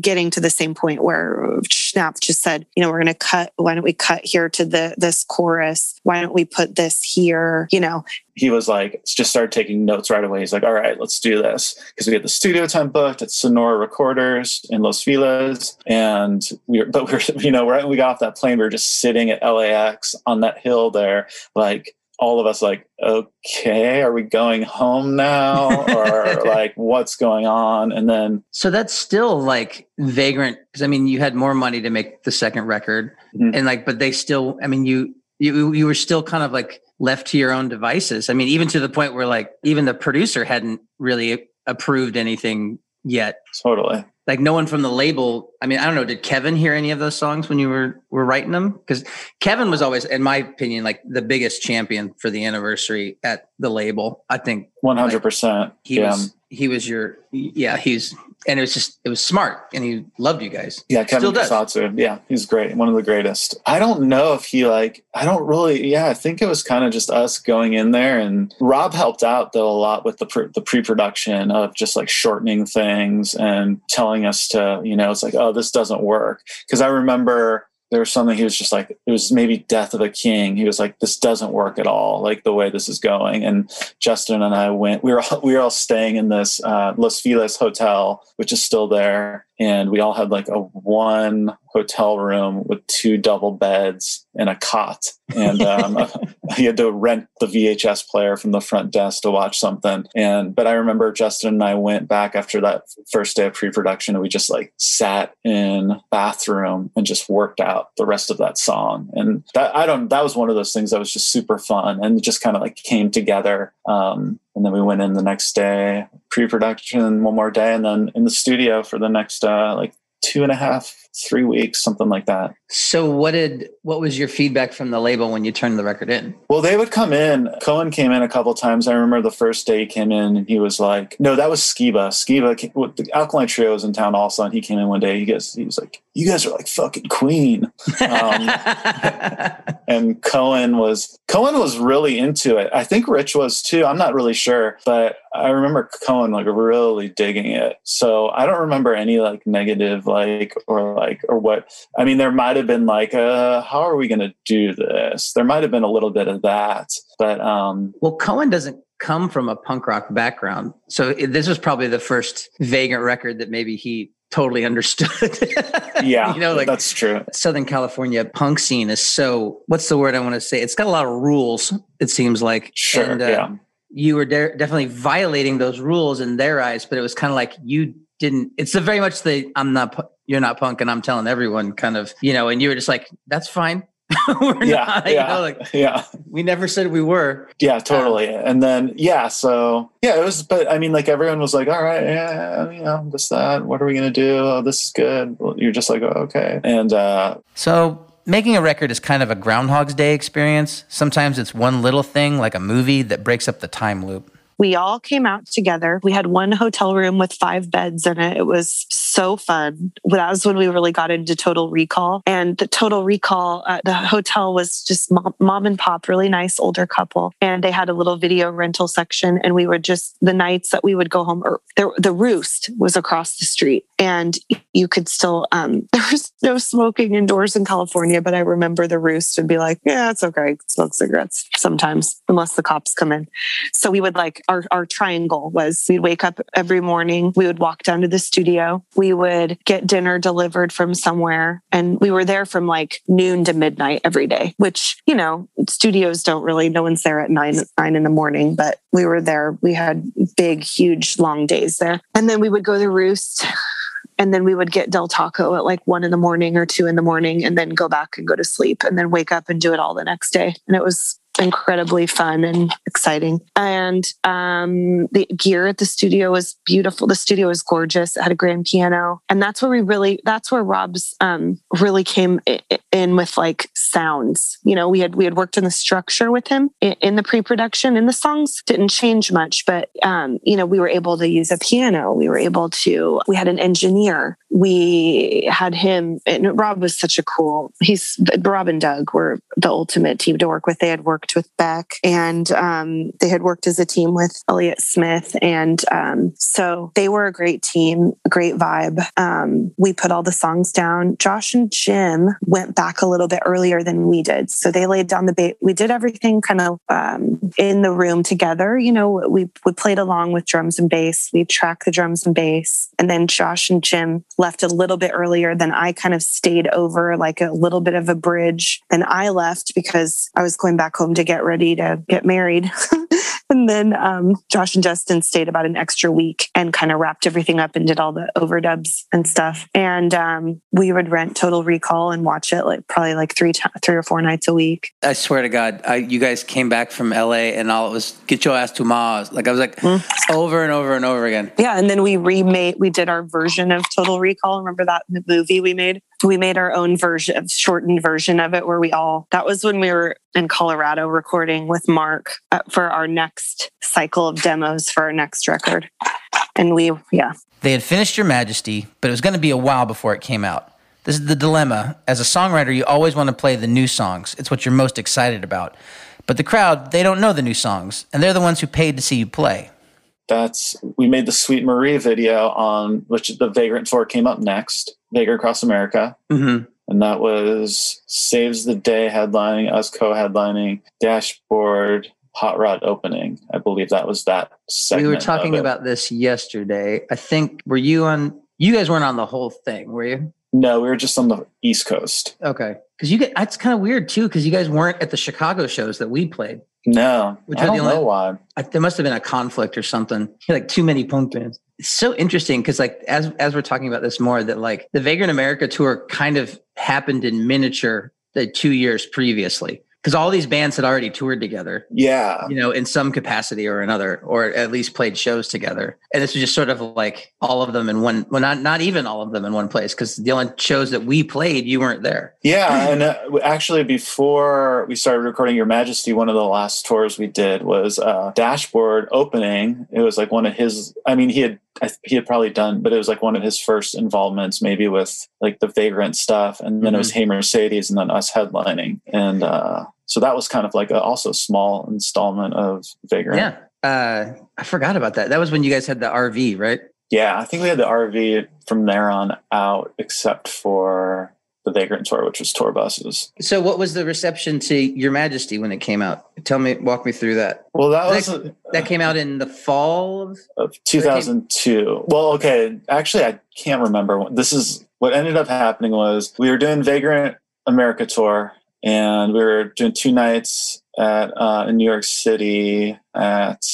getting to the same point where Schnapf just said, you know, we're going to cut. Why don't we cut here to the this chorus? Why don't we put this here? You know, he was like just started taking notes right away. He's like, all right, let's do this because we had the studio time booked at Sonora Recorders in Los Feliz, and we were, but we are you know, right when we got off that plane, we were just sitting at LAX on that hill there, like all of us like okay are we going home now or like what's going on and then So that's still like vagrant because I mean you had more money to make the second record Mhm. and like but they still I mean you you you were still kind of like left to your own devices. I mean even to the point where like even the producer hadn't really approved anything yet. totally Like no one from the label. I mean I don't know. Did Kevin hear any of those songs when you were were writing them? Because Kevin was always, in my opinion, like the biggest champion for the anniversary at the label. I think 100% he yeah was he was your yeah he's and it was just it was smart and he loved you guys. Yeah, Kevin. Kasatsu. Yeah, he's great. One of the greatest. I don't know if he like. I don't really. Yeah, I think it was kind of just us going in there, and Rob helped out though a lot with the pre- the pre production of just like shortening things and telling us to, you know, it's like, oh, this doesn't work. Because I remember there was something he was just like, it was maybe Death of a King. He was like, this doesn't work at all, like the way this is going. And Justin and I went. We were all, we were all staying in this uh, Los Feliz hotel, which is still there, and we all had like a one hotel room with two double beds and a cot. And um, he had to rent the VHS player from the front desk to watch something. And but I remember Justin and I went back after that first day of pre-production, and we just like sat in bathroom and just worked out the rest of that song. And that I don't. That was one of those things that was just super fun and just kind of like came together. Um, and then we went in the next day, pre-production one more day, and then in the studio for the next uh, like two and a half, three weeks, something like that. So what did what was your feedback from the label when you turned the record in? Well, they would come in. Cohen came in a couple times. I remember the first day he came in and he was like, "No, that was Skiba. Skiba, came, well, the Alkaline Trio was in town also, and he came in one day. He goes, he was like, "You guys are like fucking Queen." Um, and Cohen was Cohen was really into it. I think Rich was too. I'm not really sure, but I remember Cohen like really digging it. So I don't remember any like negative like or like or what. I mean, there might have been like, uh, how are we going to do this? There might have been a little bit of that, but um, well, Cohen doesn't come from a punk rock background, so this was probably the first Vagrant record that maybe he totally understood. yeah, you know, like that's true. Southern California punk scene is so what's the word I want to say? It's got a lot of rules. It seems like Sure, And, uh, yeah. You were de- definitely violating those rules in their eyes, but it was kind of like you didn't. It's the very much the I'm not you're not punk and I'm telling everyone kind of you know, and you were just like that's fine. we're yeah, not, you yeah, know, like yeah, we never said we were. yeah, totally. and then yeah, so yeah, it was. But I mean, like everyone was like, "All right, yeah, you know, this that. What are we gonna do? Oh, this is good." Well, you're just like, oh, "Okay," and uh, So making a record is kind of a Groundhog's Day experience. Sometimes it's one little thing, like a movie, that breaks up the time loop. We all came out together. We had one hotel room with five beds in it. It was so fun. That was when we really got into Total Recall. And the Total Recall, uh, the hotel was just mom, mom and pop, really nice older couple. And they had a little video rental section. And we would just, the nights that we would go home, or the, the roost was across the street. And you could still, um, there was no smoking indoors in California, but I remember the roost would be like, yeah, it's okay. Smoke cigarettes sometimes, unless the cops come in. So we would like our, our triangle was we'd wake up every morning, we would walk down to the studio, we would get dinner delivered from somewhere, and we were there from like noon to midnight every day, which, you know, studios don't really, no one's there at nine, nine in the morning, but we were there. We had big, huge, long days there. And then we would go to Roost and then we would get Del Taco at like one in the morning or two in the morning and then go back and go to sleep and then wake up and do it all the next day. And it was incredibly fun and exciting. And um, the gear at the studio was beautiful. The studio was gorgeous. It had a grand piano. And that's where we really, that's where Rob's um, really came in with like sounds. You know, we had, we had worked in the structure with him in, the pre-production and the songs didn't change much, but, um, you know, we were able to use a piano. We were able to, we had an engineer. We had him, and Rob was such a cool, he's, Rob and Doug were the ultimate team to work with. They had worked with Beck and um, they had worked as a team with Elliott Smith. And um, so they were a great team, a great vibe. Um, we put all the songs down. Josh and Jim went back a little bit earlier than we did. So they laid down the bait. We did everything kind of um, in the room together. You know, we, we played along with drums and bass. We tracked the drums and bass. And then Josh and Jim left a little bit earlier. than I kind of stayed over like a little bit of a bridge. Then I left because I was going back home to get ready to get married. and then um, Josh and Justin stayed about an extra week and kind of wrapped everything up and did all the overdubs and stuff. And um, we would rent Total Recall and watch it like probably like three times, three or four nights a week. I swear to God, I, you guys came back from LA and all it was get your ass to Mars. Like I was like over and over and over again. Yeah, and then we remade. We did our version of Total Recall. Remember that movie we made? We made our own version, of shortened version of it, where we all. That was when we were in Colorado recording with Mark uh, for our next cycle of demos for our next record, and we, yeah, They had finished Your Majesty, but it was going to be a while before it came out. This is the dilemma. As a songwriter, you always want to play the new songs. It's what you're most excited about. But the crowd, they don't know the new songs, and they're the ones who paid to see you play. that's we made the Sweet Marie video on which the Vagrant Tour came up next, Vagrant Across America. Mm-hmm. and that was Saves the Day headlining, us co-headlining, Dashboard, Hot Rod opening. I believe that was that We were talking about this yesterday. I think, were you on? You guys weren't on the whole thing, were you? No, we were just on the East Coast. Okay. Because you get, that's kind of weird too, because you guys weren't at the Chicago shows that we played. No, Which I don't only- know why. I, there must have been a conflict or something. Like too many punk bands. It's so interesting because like as as we're talking about this more, that like the Vagrant America tour kind of happened in miniature the two years previously. Because all these bands had already toured together, Yeah, you know, in some capacity or another, or at least played shows together. And this was just sort of like all of them in one well, not not even all of them in one place, because the only shows that we played, you weren't there. yeah, and uh, actually, before we started recording Your Majesty, one of the last tours we did was uh, Dashboard opening. It was like one of his. I mean, he had th- he had probably done, but it was like one of his first involvements, maybe with like the Vagrant stuff, and then it was Hey Mercedes, and then us headlining, and uh, so that was kind of like a also small installment of Vagrant. Yeah. Uh, I forgot about that. That was when you guys had the RV, right? Yeah, I think we had the RV from there on out, except for the Vagrant tour, which was tour buses. So, what was the reception to Your Majesty when it came out? Tell me, walk me through that. Well, that was That, that came out in the fall. Of, of 2002. Well, okay, actually, I can't remember. This is what ended up happening was we were doing Vagrant America tour, and we were doing two nights at uh, in New York City at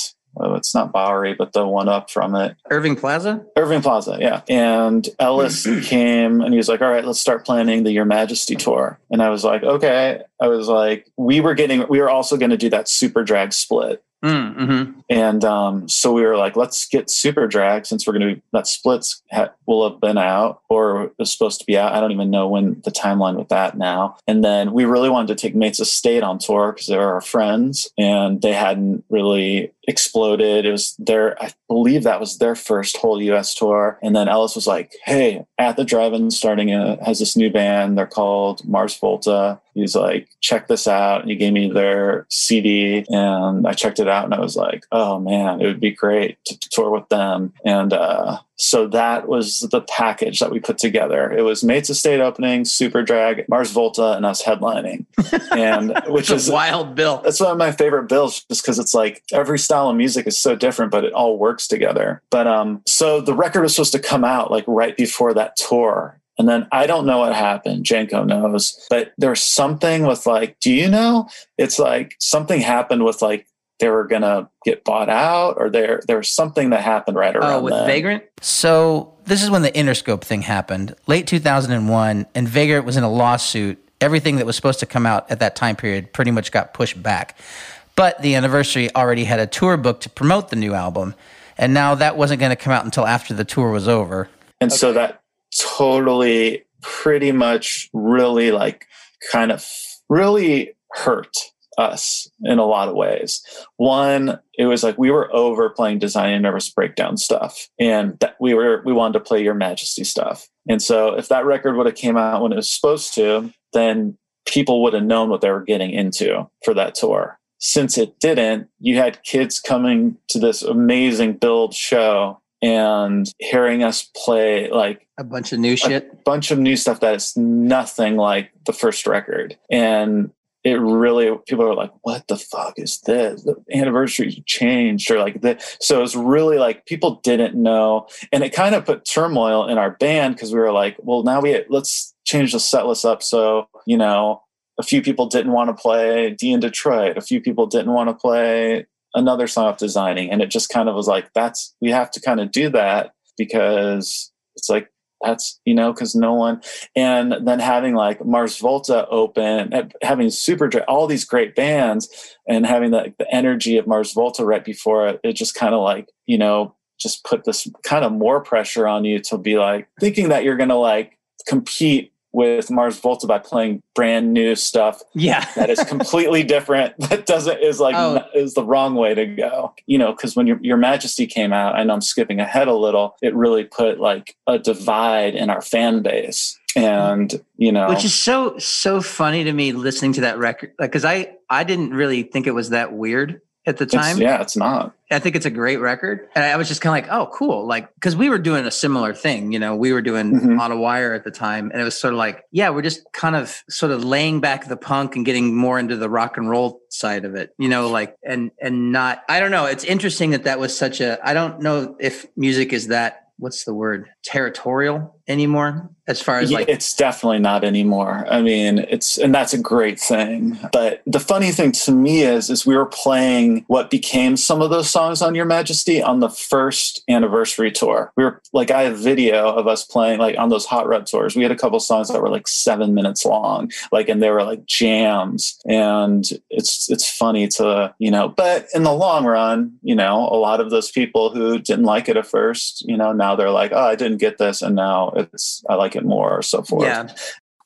oh, it's not Bowery, but the one up from it. Irving Plaza? Irving Plaza, yeah. And Ellis came and he was like, all right, let's start planning the Your Majesty tour. And I was like, okay. I was like, we were getting, we were also going to do that superdrag split. Mm, hmm And um, so we were like, let's get Superdrag since we're going to be that splits ha- will have been out or is supposed to be out. I don't even know when the timeline with that now. And then we really wanted to take Mates of State on tour because they were our friends and they hadn't really exploded. It was their, I believe that was their first whole US tour. And then Ellis was like, hey, at the drive-in starting a, has this new band. They're called Mars Volta. He's like, check this out. And he gave me their CD and I checked it out and I was like, oh man, it would be great to, to tour with them. And uh, so that was the package that we put together. It was Mates of State opening, Superdrag, Mars Volta, and us headlining. And which is a wild bill. that's one of my favorite bills just because it's like every style of music is so different but it all works together but um so the record was supposed to come out like right before that tour and then I don't know what happened. Janko knows, but there's something with like, do you know? It's like something happened with like they were gonna get bought out, or there there was something that happened right oh, around. Oh, with then. Vagrant? So this is when the Interscope thing happened, late 2001, and Vagrant was in a lawsuit. Everything that was supposed to come out at that time period pretty much got pushed back. But the anniversary already had a tour book to promote the new album, and now that wasn't going to come out until after the tour was over. And so that totally pretty much really like kind of really hurt us in a lot of ways. One, it was like we were over playing design and nervous breakdown stuff and that we were we wanted to play your majesty stuff. And so if that record would have came out when it was supposed to, then people would have known what they were getting into for that tour. Since it didn't, you had kids coming to this amazing build show and hearing us play like A bunch of new shit. A bunch of new stuff that is nothing like the first record. And it really people are like, what the fuck is this? The anniversary changed or like that. So it's really like people didn't know. And it kind of put turmoil in our band because we were like, well, now we let's change the set list up. So, you know, a few people didn't want to play D in Detroit. A few people didn't want to play another song of designing. And it just kind of was like, that's we have to kind of do that because it's like that's you know because no one and then having like mars volta open having super all these great bands and having the, the energy of mars volta right before it it just kind of like you know just put this kind of more pressure on you to be like thinking that you're gonna like compete with mars volta by playing brand new stuff Yeah. that is completely different that doesn't is like Oh. is the wrong way to go you know because when your, your majesty came out i know i'm skipping ahead a little it really put like a divide in our fan base and you know Which is so so funny to me listening to that record, like because I I didn't really think it was that weird at the it's, time. yeah it's not I think it's a great record, and I was just kind of like, oh, cool, like because we were doing a similar thing, you know, we were doing Mhm. on a wire at the time, and it was sort of like, yeah, we're just kind of sort of laying back the punk and getting more into the rock and roll side of it, you know, like and and not, I don't know, it's interesting that that was such a, I don't know if music is that. What's the word? Territorial anymore, as far as like it's definitely not anymore. I mean, it's and that's a great thing. But the funny thing to me is is we were playing what became some of those songs on Your Majesty on the first anniversary tour. We were like I have video of us playing like on those hot rod tours. We had a couple songs that were like 7 minutes long, like and they were like jams and it's it's funny to, you know, but in the long run, you know, a lot of those people who didn't like it at first, you know, now they're like, "Oh, I didn't get this and now it's I like it more or so forth." yeah,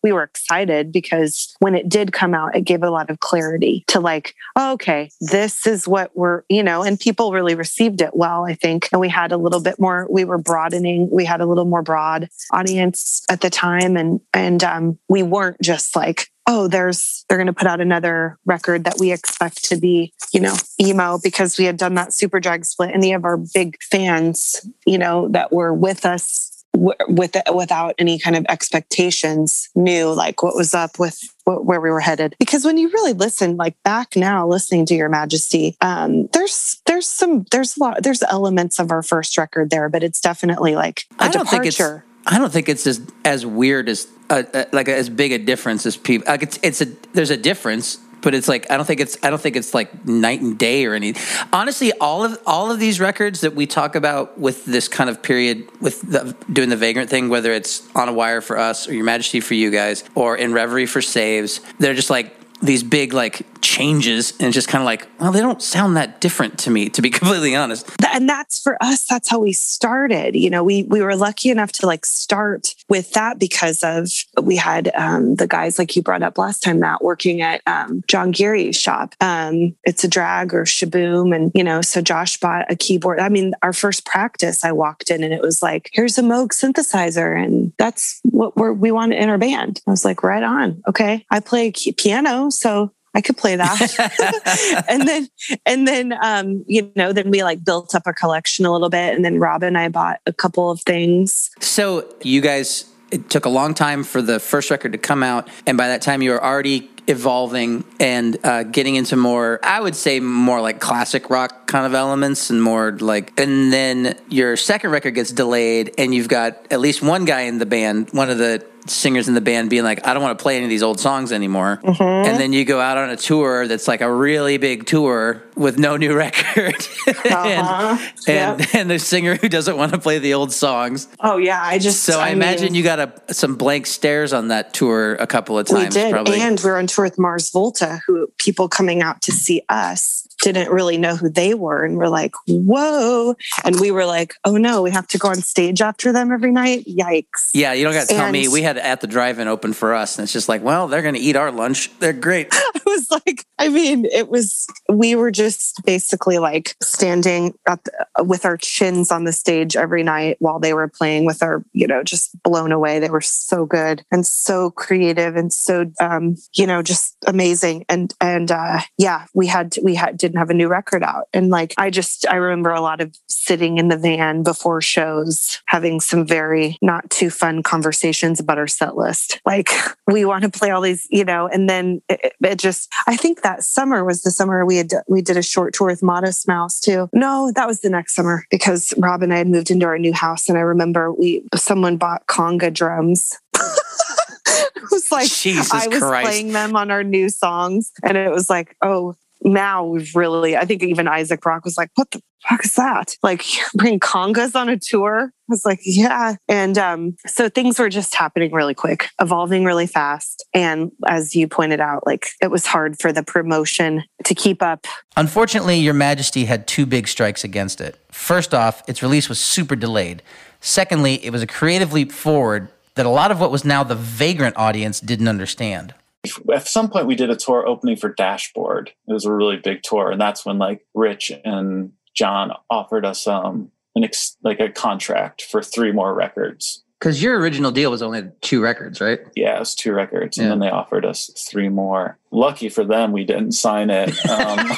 we were excited because when it did come out, it gave a lot of clarity to like, oh, okay, this is what we're, you know, and people really received it well, I think. And we had a little bit more, we were broadening, we had a little more broad audience at the time. And, and um, we weren't just like, oh, there's, they're going to put out another record that we expect to be, you know, emo because we had done that superdrag split. Any of our big fans, you know, that were with us w- with without any kind of expectations knew like what was up with what, where we were headed because when you really listen like back now listening to your majesty um there's there's some there's a lot there's elements of our first record there but it's definitely like a I don't think it's. departure I don't think it's as as weird as uh, uh, like as big a difference as people. Like it's it's a there's a difference, but it's like I don't think it's I don't think it's like night and day or any. Honestly, all of all of these records that we talk about with this kind of period with the, doing the vagrant thing, whether it's on a wire for us or Your Majesty for you guys or in Reverie for Saves, they're just like these big like changes and just kind of like well they don't sound that different to me to be completely honest. And that's for us that's how we started you know we we were lucky enough to like start with that because of we had um, the guys like you brought up last time that working at um, john geary's shop. Um, it's a drag or shaboom and you know so josh bought a keyboard. I mean our first practice i walked in and it was like here's a moog synthesizer and that's what we want in our band. I was like right on okay. I play piano so I could play that. and then, and then, um, you know, then we like built up our collection a little bit. And then Rob and I bought a couple of things. So you guys, it took a long time for the first record to come out. And by that time, you were already evolving and uh, getting into more, I would say, more like classic rock kind of elements and more like. And then your second record gets delayed, and you've got at least one guy in the band, one of the singers in the band being like, I don't want to play any of these old songs anymore. Mm-hmm. And then you go out on a tour that's like a really big tour with no new record. uh-huh. and, yep. and, and the singer who doesn't want to play the old songs. Oh, yeah. I just. So I, I imagine mean, you got a, some blank stares on that tour a couple of times. We did. Probably. And we are on tour with Mars Volta, who people coming out to see us didn't really know who they were and we're like whoa. And we were like oh no we have to go on stage after them every night? Yikes. Yeah you don't got to tell and me we had at the drive-in open for us and it's just like well they're gonna eat our lunch. They're great. I was like i mean it was we were just basically like standing the, with our chins on the stage every night while they were playing with our you know just blown away. They were so good and so creative and so um you know just amazing. And and uh yeah we had we had did didn't have a new record out. And like, I just, I remember a lot of sitting in the van before shows, having some very not too fun conversations about our set list. Like, we want to play all these, you know, and then it, it just, I think that summer was the summer we had, we did a short tour with Modest Mouse too. No, that was the next summer because Rob and I had moved into our new house. And I remember we, someone bought conga drums. it was like Jesus I was Christ. playing them on our new songs, and it was like, oh, now we've really, I think even Isaac Brock was like, what the fuck is that? Like bring congas on a tour? I was like, yeah. And um, so things were just happening really quick, evolving really fast. And as you pointed out, like it was hard for the promotion to keep up. Unfortunately, Your Majesty had two big strikes against it. First off, its release was super delayed. Secondly, it was a creative leap forward that a lot of what was now the vagrant audience didn't understand at some point we did a tour opening for Dashboard. It was a really big tour, and that's when like Rich and John offered us um an ex- like a contract for three more records. Because your original deal was only two records, right? Yeah, it was two records, and then they offered us three more. Lucky for them, we didn't sign it, um,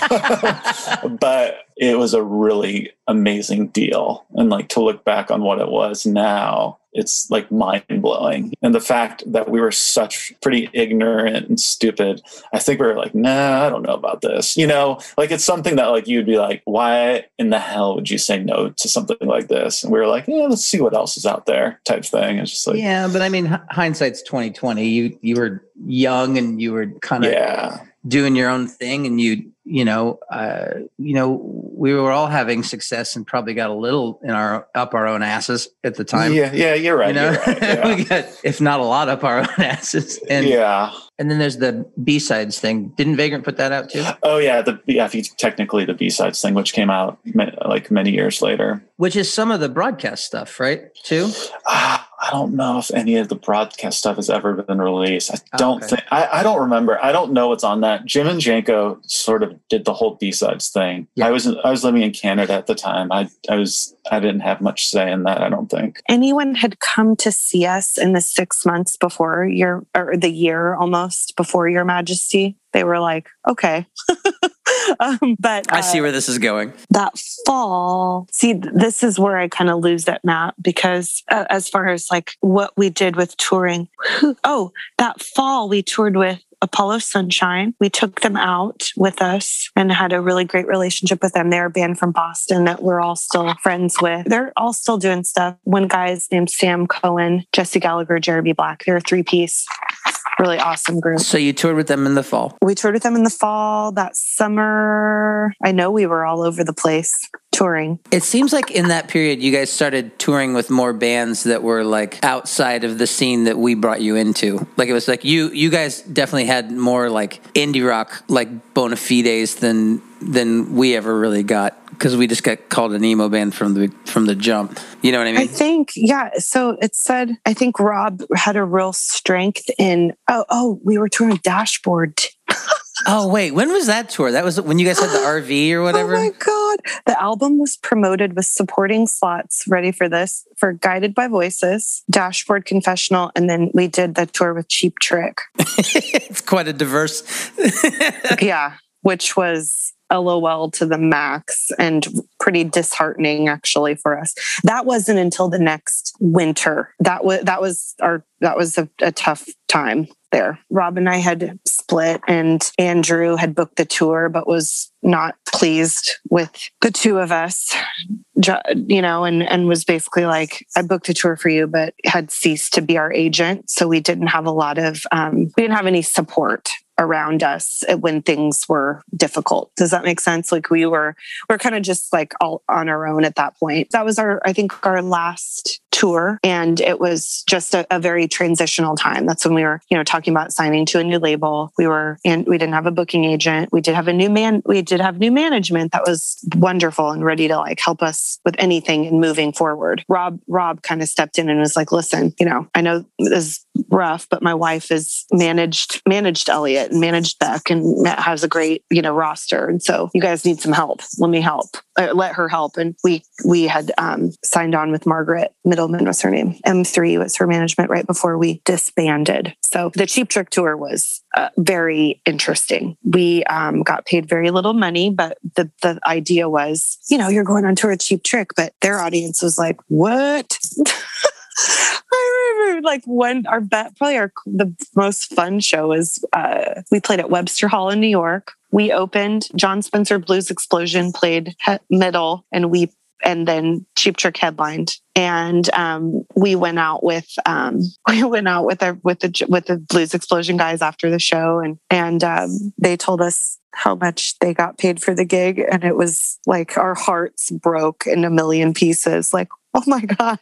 but it was a really amazing deal. And like to look back on what it was now, it's like mind blowing. And the fact that we were such pretty ignorant and stupid, I think we were like, nah, I don't know about this. You know, like it's something that like you'd be like, why in the hell would you say no to something like this? And we were like, yeah, let's see what else is out there, type thing. It's just like, yeah, but I mean, hindsight's twenty twenty. You you were young and you were kind of yeah. doing your own thing, and you you know, uh, you know, we were all having success and probably got a little in our up our own asses at the time. Yeah, yeah, you're right. You know? Right, yeah. we got, if not a lot, up our own asses. And yeah, and then there's the B sides thing. Didn't Vagrant put that out too? Oh yeah, the yeah, technically the B sides thing, which came out like many years later. Which is some of the broadcast stuff, right? Too. Uh, I don't know if any of the broadcast stuff has ever been released. I oh, don't okay. think I, I, don't remember. I don't know what's on that. Jim and Janko sort of did the whole B sides thing. Yeah. I was I was living in Canada at the time. I I was I didn't have much say in that. I don't think anyone had come to see us in the six months before your or the year almost before your Majesty. They were like, okay. um, but uh, I see uh, where this is going. That fall, see, this is where I kind of lose that map because uh, as far as like what we did with touring, oh, that fall we toured with Apollo Sunshine. We took them out with us and had a really great relationship with them. They're a band from Boston that we're all still friends with. They're all still doing stuff. One guy's named Sam Cohen, Jesse Gallagher, Jeremy Black. They're a three piece really awesome group. So you toured with them in the fall. We toured with them in the fall. That summer, I know we were all over the place touring. It seems like in that period, you guys started touring with more bands that were like outside of the scene that we brought you into. Like it was like you, you guys definitely had more like indie rock, like bona fides than than we ever really got because we just got called an emo band from the from the jump. You know what I mean? I think, yeah. So it said, I think Rob had a real strength in. Oh, oh, we were touring Dashboard. Oh wait, when was that tour? That was when you guys had the RV or oh whatever. Oh my god! The album was promoted with supporting slots. Ready for this? For Guided by Voices, Dashboard Confessional, and then we did the tour with Cheap Trick. it's quite a diverse. yeah, which was LOL to the max and pretty disheartening actually for us. That wasn't until the next winter. That was that was our that was a, a tough time there. Rob and I had split and Andrew had booked the tour but was not pleased with the two of us you know and and was basically like I booked a tour for you but had ceased to be our agent so we didn't have a lot of um, we didn't have any support around us when things were difficult. Does that make sense? Like we were we're kind of just like all on our own at that point. That was our I think our last tour and it was just a, a, very transitional time that's when we were you know talking about signing to a new label we were and we didn't have a booking agent we did have a new man we did have new management that was wonderful and ready to like help us with anything and moving forward rob rob kind of stepped in and was like listen you know i know this is rough but my wife is managed managed elliott and managed beck and has a great you know roster and so you guys need some help let me help uh, let her help and we we had um, signed on with margaret Mittleman was her name. M3 was her management right before we disbanded. So the Cheap Trick tour was uh, very interesting. We um, got paid very little money, but the, the idea was, you know, you're going on tour with Cheap Trick, but their audience was like, what? I remember like when our bet probably our the most fun show was uh, we played at Webster Hall in New York. We opened Jon Spencer Blues Explosion played middle, and we and then Cheap Trick headlined. And um, we went out with um, we went out with our with the with the Blues Explosion guys after the show, and and um, they told us how much they got paid for the gig, and it was like our hearts broke in a million pieces. Like, oh my god,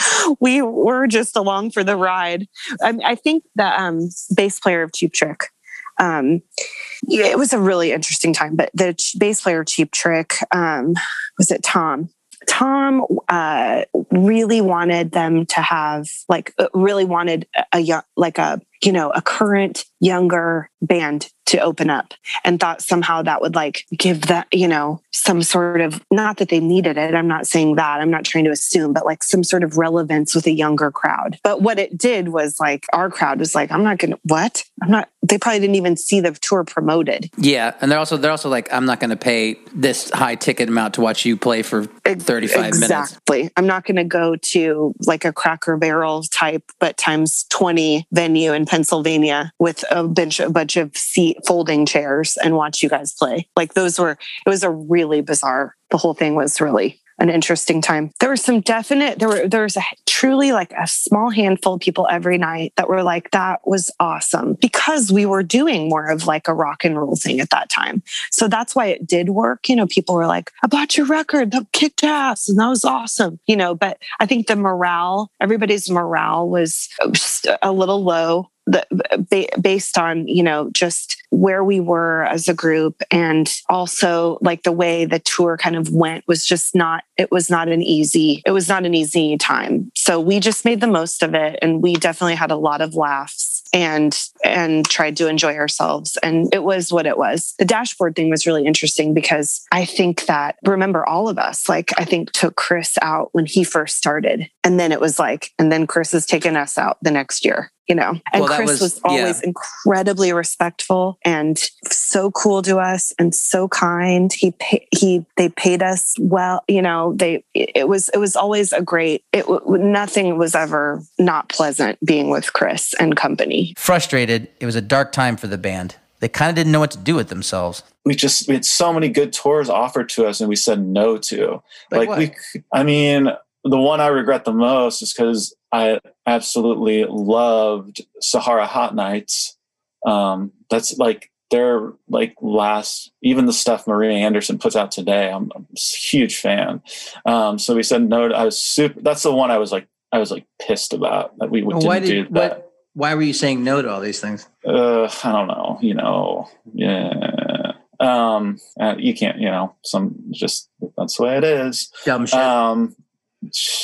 we were just along for the ride. I, I think the um, bass player of Cheap Trick um, it was a really interesting time. But the bass player, Cheap Trick, um, was it Tom? Tom uh, really wanted them to have like uh, really wanted a young like a you know a current younger band to open up and thought somehow that would like give that you know some sort of not that they needed it i'm not saying that i'm not trying to assume but like some sort of relevance with a younger crowd. But what it did was like our crowd was like i'm not gonna what? I'm not they probably didn't even see the tour promoted. Yeah and they're also they're also like i'm not gonna pay this high ticket amount to watch you play for 35 exactly. minutes. exactly. I'm not gonna go to like a cracker barrel type but times 20 venue in pennsylvania with a bunch a bunch of seat folding chairs and watch you guys play. Like those were it was a really bizarre. The whole thing was really an interesting time. There were some definite, there were, there was a truly like a small handful of people every night that were like, that was awesome because we were doing more of like a rock and roll thing at that time. So that's why it did work. You know, people were like, I bought your record, that kicked ass. And that was awesome. You know, but I think the morale, everybody's morale was just a little low the, based on you know just where we were as a group and also like the way the tour kind of went was just not it was not an easy it was not an easy time. So we just made the most of it and we definitely had a lot of laughs and and tried to enjoy ourselves and it was what it was. The dashboard thing was really interesting because i think that remember all of us like i think took chris out when he first started and then it was like and then chris has taken us out the next year you know and well, chris was, was always yeah. incredibly respectful and so cool to us and so kind. He pay, he they paid us well you know they it was it was always a great it nothing was ever not pleasant being with chris and company. Frustrated. It was a dark time for the band. They kind of didn't know what to do with themselves. We just we had so many good tours offered to us and we said no to. Like, like we i mean the one I regret the most is because I absolutely loved Sahara Hotnights. Um, that's like their like last even the stuff Maria Andersson puts out today. I'm, I'm a huge fan. Um, so we said no. I was super. That's the one I was like I was like pissed about that we didn't why did, do that. What, why were you saying no to all these things? Uh, I don't know. You know, yeah. Um, uh, you can't. You know, some just that's the way it is. Dumb shit. Um,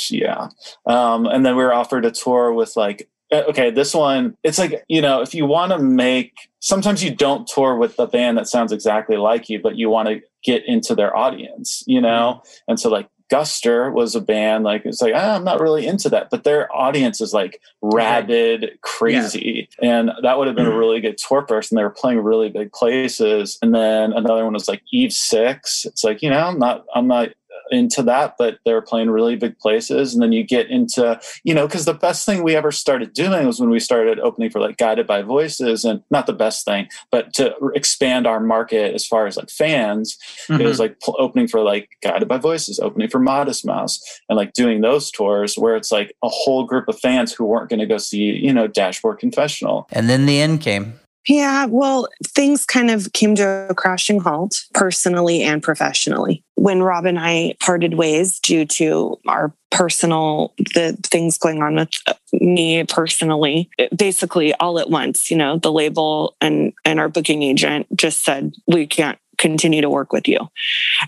yeah. Um, and then we were offered a tour with like, uh, okay, this one, it's like, you know, if you want to make, sometimes you don't tour with the band that sounds exactly like you, but you want to get into their audience, you know? Mm-hmm. And so like Guster was a band like it's like ah, I'm not really into that, but their audience is like rabid, crazy, yeah. and that would have been mm-hmm. a really good tour person. They were playing really big places, and then another one was like Eve Six. It's like you know, I'm not I'm not into that, but they were playing really big places. And then you get into, you know, because the best thing we ever started doing was when we started opening for like Guided by Voices, and not the best thing, but to expand our market as far as like fans, mm-hmm. it was mm-hmm. like pl- opening for like Guided by Voices, opening for Modest Mouse, and like doing those tours where it's like a whole group of fans who weren't going to go see, you know, Dashboard Confessional. And then the end came. Yeah, well, things kind of came to a crashing halt personally and professionally. When Rob and I parted ways due to our personal the things going on with uh, me personally basically all at once you know the label and and our booking agent just said we can't continue to work with you.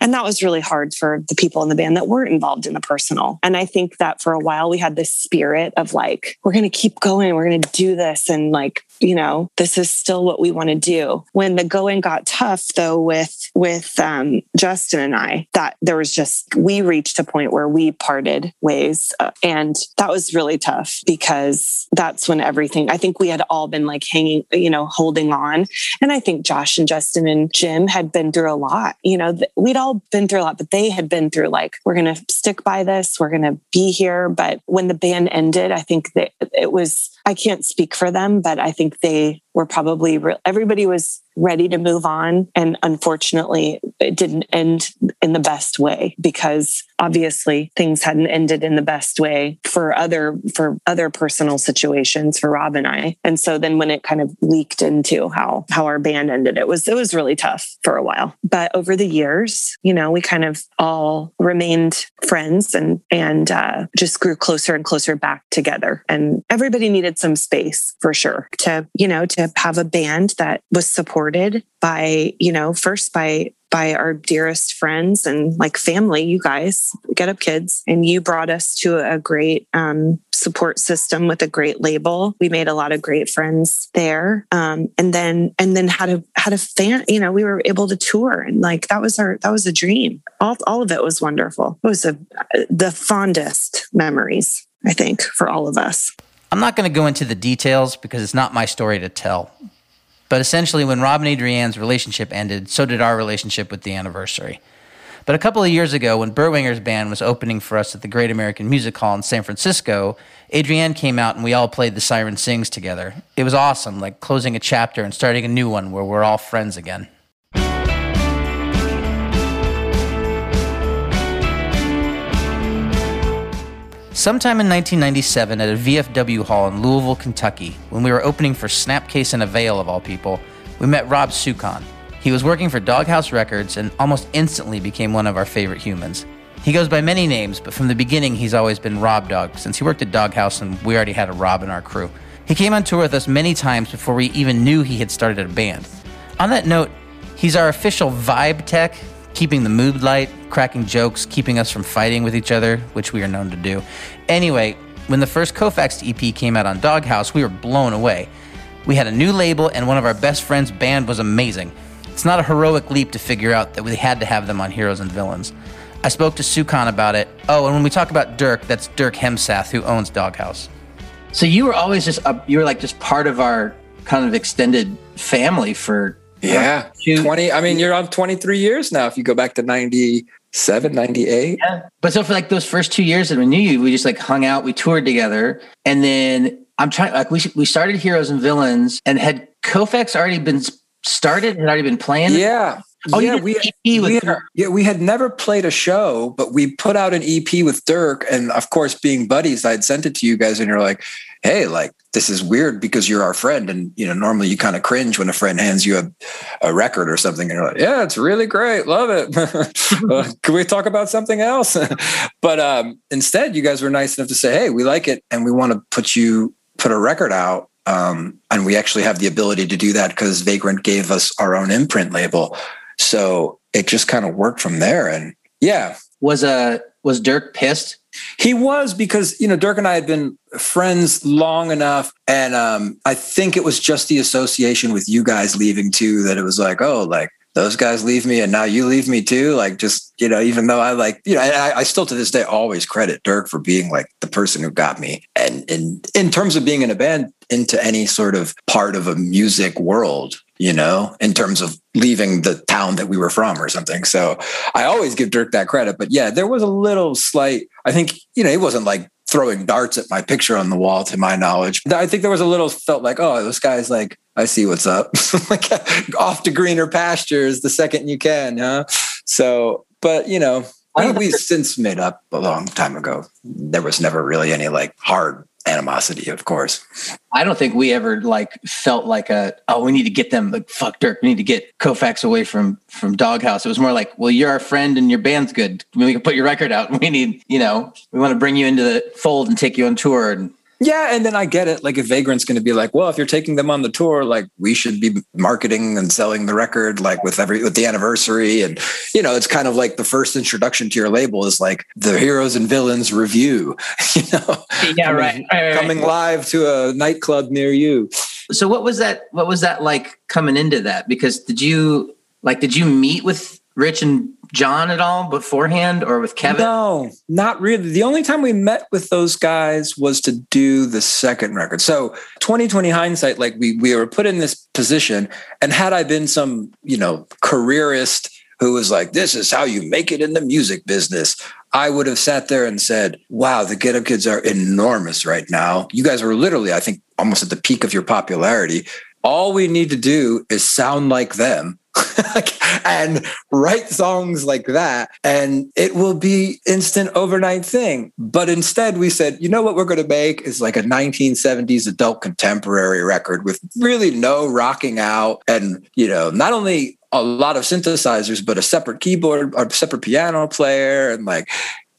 And that was really hard for the people in the band that weren't involved in the personal. And I think that for a while we had this spirit of like, we're going to keep going, we're going to do this. And like, you know, this is still what we want to do. When the going got tough though, with, with um, Justin and I, that there was just, we reached a point where we parted ways. Uh, and that was really tough because that's when everything, I think we had all been like hanging, you know, holding on. And I think Josh and Justin and Jim had been through a lot. You know, we'd all been through a lot, but they had been through like, we're going to stick by this, we're going to be here. But when the band ended, I think that it was, I can't speak for them, but I think they were probably everybody was ready to move on. And unfortunately it didn't end in the best way because obviously things hadn't ended in the best way for other for other personal situations for Rob and I. And so then when it kind of leaked into how how our band ended it was it was really tough for a while. But over the years you know we kind of all remained friends and and uh, just grew closer and closer back together. And everybody needed some space for sure to you know to have a band that was supported by, you know, first by by our dearest friends and like family, you guys, Get Up Kids. And you brought us to a great um, support system with a great label. We made a lot of great friends there. Um, and then, and then had a, had a fan, you know, we were able to tour and like, that was our, that was a dream. All, all of it was wonderful. It was a, the fondest memories, I think, for all of us. I'm not going to go into the details because it's not my story to tell. But essentially, when Rob and Adrienne's relationship ended, so did our relationship with the anniversary. But a couple of years ago, when Berwanger's band was opening for us at the Great American Music Hall in San Francisco, Adrienne came out and we all played The Siren Sings together. It was awesome, like closing a chapter and starting a new one where we're all friends again. Sometime in 1997 at a VFW hall in Louisville, Kentucky, when we were opening for Snapcase and Avail of all people, we met Rob Suchan. He was working for Doghouse Records and almost instantly became one of our favorite humans. He goes by many names, but from the beginning he's always been Rob Dog since he worked at Doghouse and we already had a Rob in our crew. He came on tour with us many times before we even knew he had started a band. On that note, he's our official vibe tech keeping the mood light, cracking jokes, keeping us from fighting with each other, which we are known to do. Anyway, when the first Koufax EP came out on Doghouse, we were blown away. We had a new label, and one of our best friends' band was amazing. It's not a heroic leap to figure out that we had to have them on Heroes and Villains. I spoke to Suchan about it. Oh, and when we talk about Dirk, that's Dirk Hemsath, who owns Doghouse. So you were always just you were like just part of our kind of extended family for yeah, 20. I mean, you're on 23 years now. If you go back to 97, 98. Yeah. But so for like those first two years that we knew you, we just like hung out, we toured together. And then I'm trying, like, we, we started Heroes and Villains and had Koufax already been started, had already been playing? Yeah. Oh, yeah, we, EP with we had, yeah, we had never played a show, but we put out an EP with Dirk, and of course, being buddies, I'd sent it to you guys, and you're like, "Hey, like this is weird because you're our friend, and you know, normally you kind of cringe when a friend hands you a, a record or something, and you're like, yeah, it's really great, love it. uh, can we talk about something else? but um, instead, you guys were nice enough to say, hey, we like it, and we want to put you put a record out." Um, and we actually have the ability to do that because Vagrant gave us our own imprint label. So it just kind of worked from there. And yeah, Was uh was Dirk pissed? He was because, you know, Dirk and I had been friends long enough. And um, I think it was just the association with you guys leaving too that it was like, oh, like, those guys leave me and now you leave me too. Like, just, you know, even though I like, you know, I, I still to this day always credit Dirk for being like the person who got me. And in, in terms of being in a band into any sort of part of a music world, you know, in terms of leaving the town that we were from or something. So I always give Dirk that credit. But yeah, there was a little slight, I think, you know, it wasn't like throwing darts at my picture on the wall to my knowledge. I think there was a little felt like, oh, this guy's like, I see what's up. like off to greener pastures the second you can, huh? So, but you know, we, we since made up a long time ago. There was never really any like hard animosity, of course. I don't think we ever like felt like a oh we need to get them like fuck Dirk we need to get Koufax away from from Doghouse. It was more like well you're our friend and your band's good. We can put your record out. We need you know we want to bring you into the fold and take you on tour and Yeah, and then I get it. Like if Vagrant's going to be like, well, if you're taking them on the tour, like we should be marketing and selling the record, like with every with the anniversary, and you know, it's kind of like the first introduction to your label is like the heroes and villains review. You know, yeah coming, coming live to a nightclub near you. So what was that? What was that like coming into that? Because did you like did you meet with Rich and John at all beforehand, or with Kevin? No, not really. The only time we met with those guys was to do the second record. So 2020 hindsight, like we we were put in this position, and had I been some you know careerist who was like, "This is how you make it in the music business," I would have sat there and said, "Wow, the Get Up Kids are enormous right now. You guys are literally, I think, almost at the peak of your popularity. All we need to do is sound like them." and write songs like that and it will be instant overnight thing. But instead we said you know what we're going to make is like a 1970s adult contemporary record with really no rocking out and you know not only a lot of synthesizers but a separate keyboard or separate piano player and like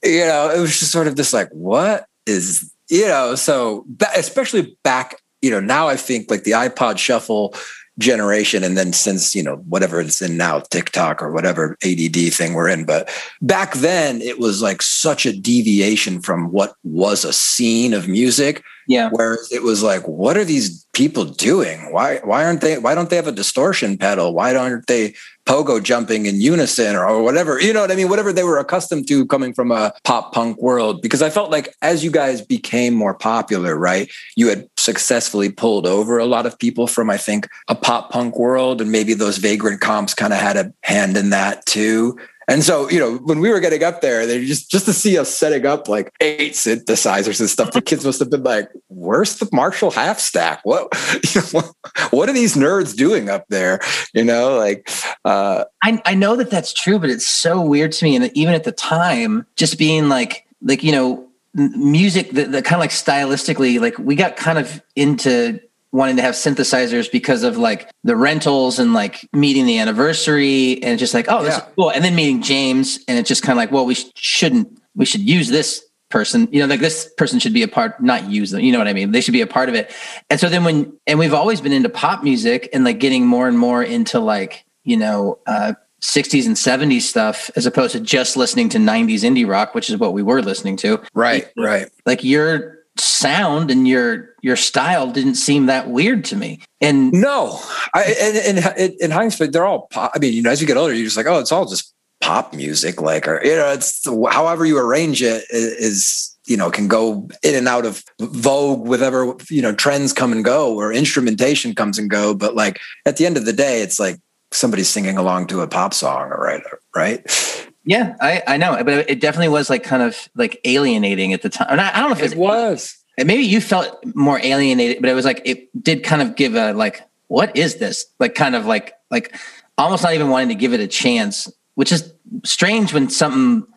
you know it was just sort of this like what is you know so especially back you know now i think like the ipod shuffle generation and then since you know whatever it's in now tiktok or whatever add thing we're in but back then it was like such a deviation from what was a scene of music yeah. whereas it was like what are these people doing? Why why aren't they why don't they have a distortion pedal? Why aren't they pogo jumping in unison or, or whatever? You know what i mean? Whatever they were accustomed to coming from a pop punk world because i felt like as you guys became more popular right you had successfully pulled over a lot of people from i think a pop punk world and maybe those vagrant comps kind of had a hand in that too and so, you know, when we were getting up there, they just just to see us setting up like eight synthesizers and stuff, the kids must have been like, "Where's the Marshall half stack? What, you know, what are these nerds doing up there?" You know, like. Uh, I I know that that's true, but it's so weird to me, and even at the time, just being like like you know music the, the kind of like stylistically like we got kind of into wanting to have synthesizers because of like the rentals and like meeting the anniversary and just like oh this Yeah. is cool. And then meeting James and it's just kind of like well we sh- shouldn't we should use this person. You know like this person should be a part not use them you know what I mean? They should be a part of it. And so then when and we've always been into pop music and like getting more and more into like you know uh 60s and 70s stuff as opposed to just listening to 90s indie rock which is what we were listening to right, right. like your sound and your your style didn't seem that weird to me and No, I, and, and in, in hindsight, they're all. Pop. I mean, you know, as you get older, you're just like, oh, it's all just pop music. Like, or you know, it's however you arrange it is, you know, can go in and out of vogue, whatever you know, trends come and go, or instrumentation comes and go. But like at the end of the day, it's like somebody's singing along to a pop song, or right, right. yeah i i know but it definitely was like kind of like alienating at the time and i, I don't know if It it's was. and maybe you felt more alienated but it was like it did kind of give a like what is this like kind of like like almost not even wanting to give it a chance, which is strange when something like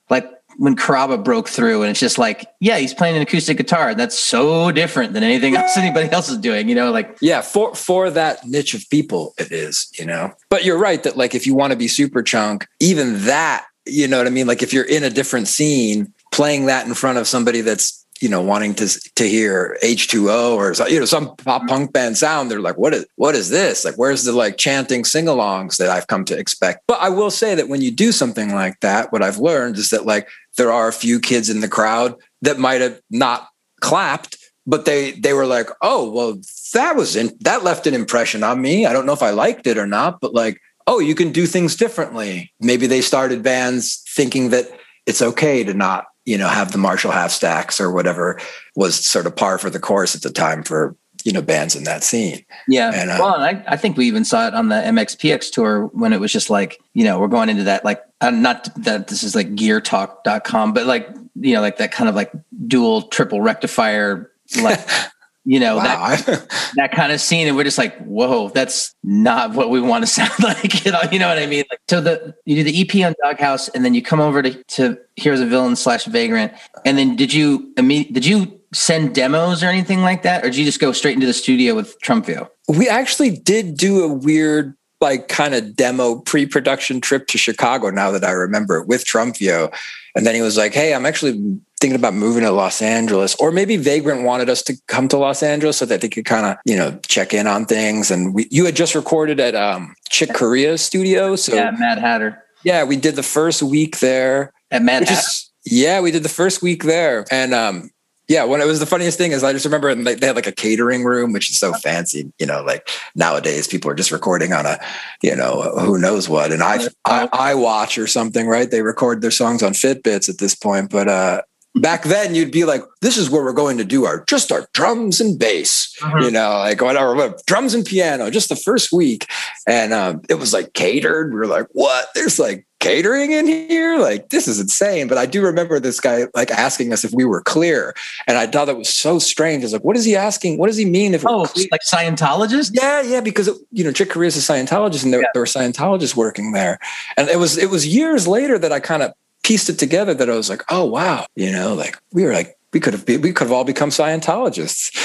when Carrabba broke through and it's just like, yeah, he's playing an acoustic guitar. That's so different than anything else anybody else is doing, you know, like Yeah, for for that niche of people it is, you know. But you're right that like if you want to be Superchunk, even that, you know what I mean? Like if you're in a different scene, playing that in front of somebody that's you know wanting to to hear H2O or you know some pop punk band sound they're like what is what is this? Like where's the like chanting sing-alongs that I've come to expect? But I will say that when you do something like that what I've learned is that like there are a few kids in the crowd that might have not clapped but they they were like oh well that was in that left an impression on me. I don't know if I liked it or not but like oh you can do things differently. Maybe they started bands thinking that it's okay to not you know, have the Marshall half stacks or whatever was sort of par for the course at the time for, you know, bands in that scene. Yeah. And, uh, well, and I, I think we even saw it on the MXPX tour when it was just like, you know, we're going into that, like, uh, not that this is like geartalk.com, but like, you know, like that kind of like dual triple rectifier, like, you know, Wow. that, that kind of scene. And we're just like, whoa, that's not what we want to sound like. You know, you know what I mean? Like, so the, you do the EP on Doghouse and then you come over to, to Heroes of Villain slash Vagrant. And then did you, did you send demos or anything like that? Or did you just go straight into the studio with Trumfio? we actually did do a weird like kind of demo pre-production trip to Chicago now that I remember it with Trumfio. And then he was like, Hey, I'm actually thinking about moving to Los Angeles. Or maybe Vagrant wanted us to come to Los Angeles so that they could kind of, you know, check in on things. And we, you had just recorded at um Chick Corea studio. So yeah. Mad Hatter Yeah, we did the first week there. at Mad Hatter. is yeah, we did the first week there. And um yeah, when it was the funniest thing is I just remember they had like a catering room, which is so fancy. You know, like nowadays people are just recording on a, you know, who knows what, and I I, I watch or something, right? They record their songs on Fitbits at this point, but uh back then you'd be like, this is where we're going to do our just our drums and bass, Mhm. you know, like whatever, what, drums and piano, just the first week, and um, it was like catered. We were like, what? There's like catering in here like this is insane but i do remember this guy like asking us if we were clear and i thought that was so strange i was like what is he asking what does he mean if Oh, like Scientologist? yeah yeah because it, you know chick Corea is a scientologist and there, Yeah. there were scientologists working there and it was it was years later that i kind of pieced it together that i was like oh wow you know like we were like we could have be, we could have all become scientologists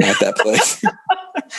at that place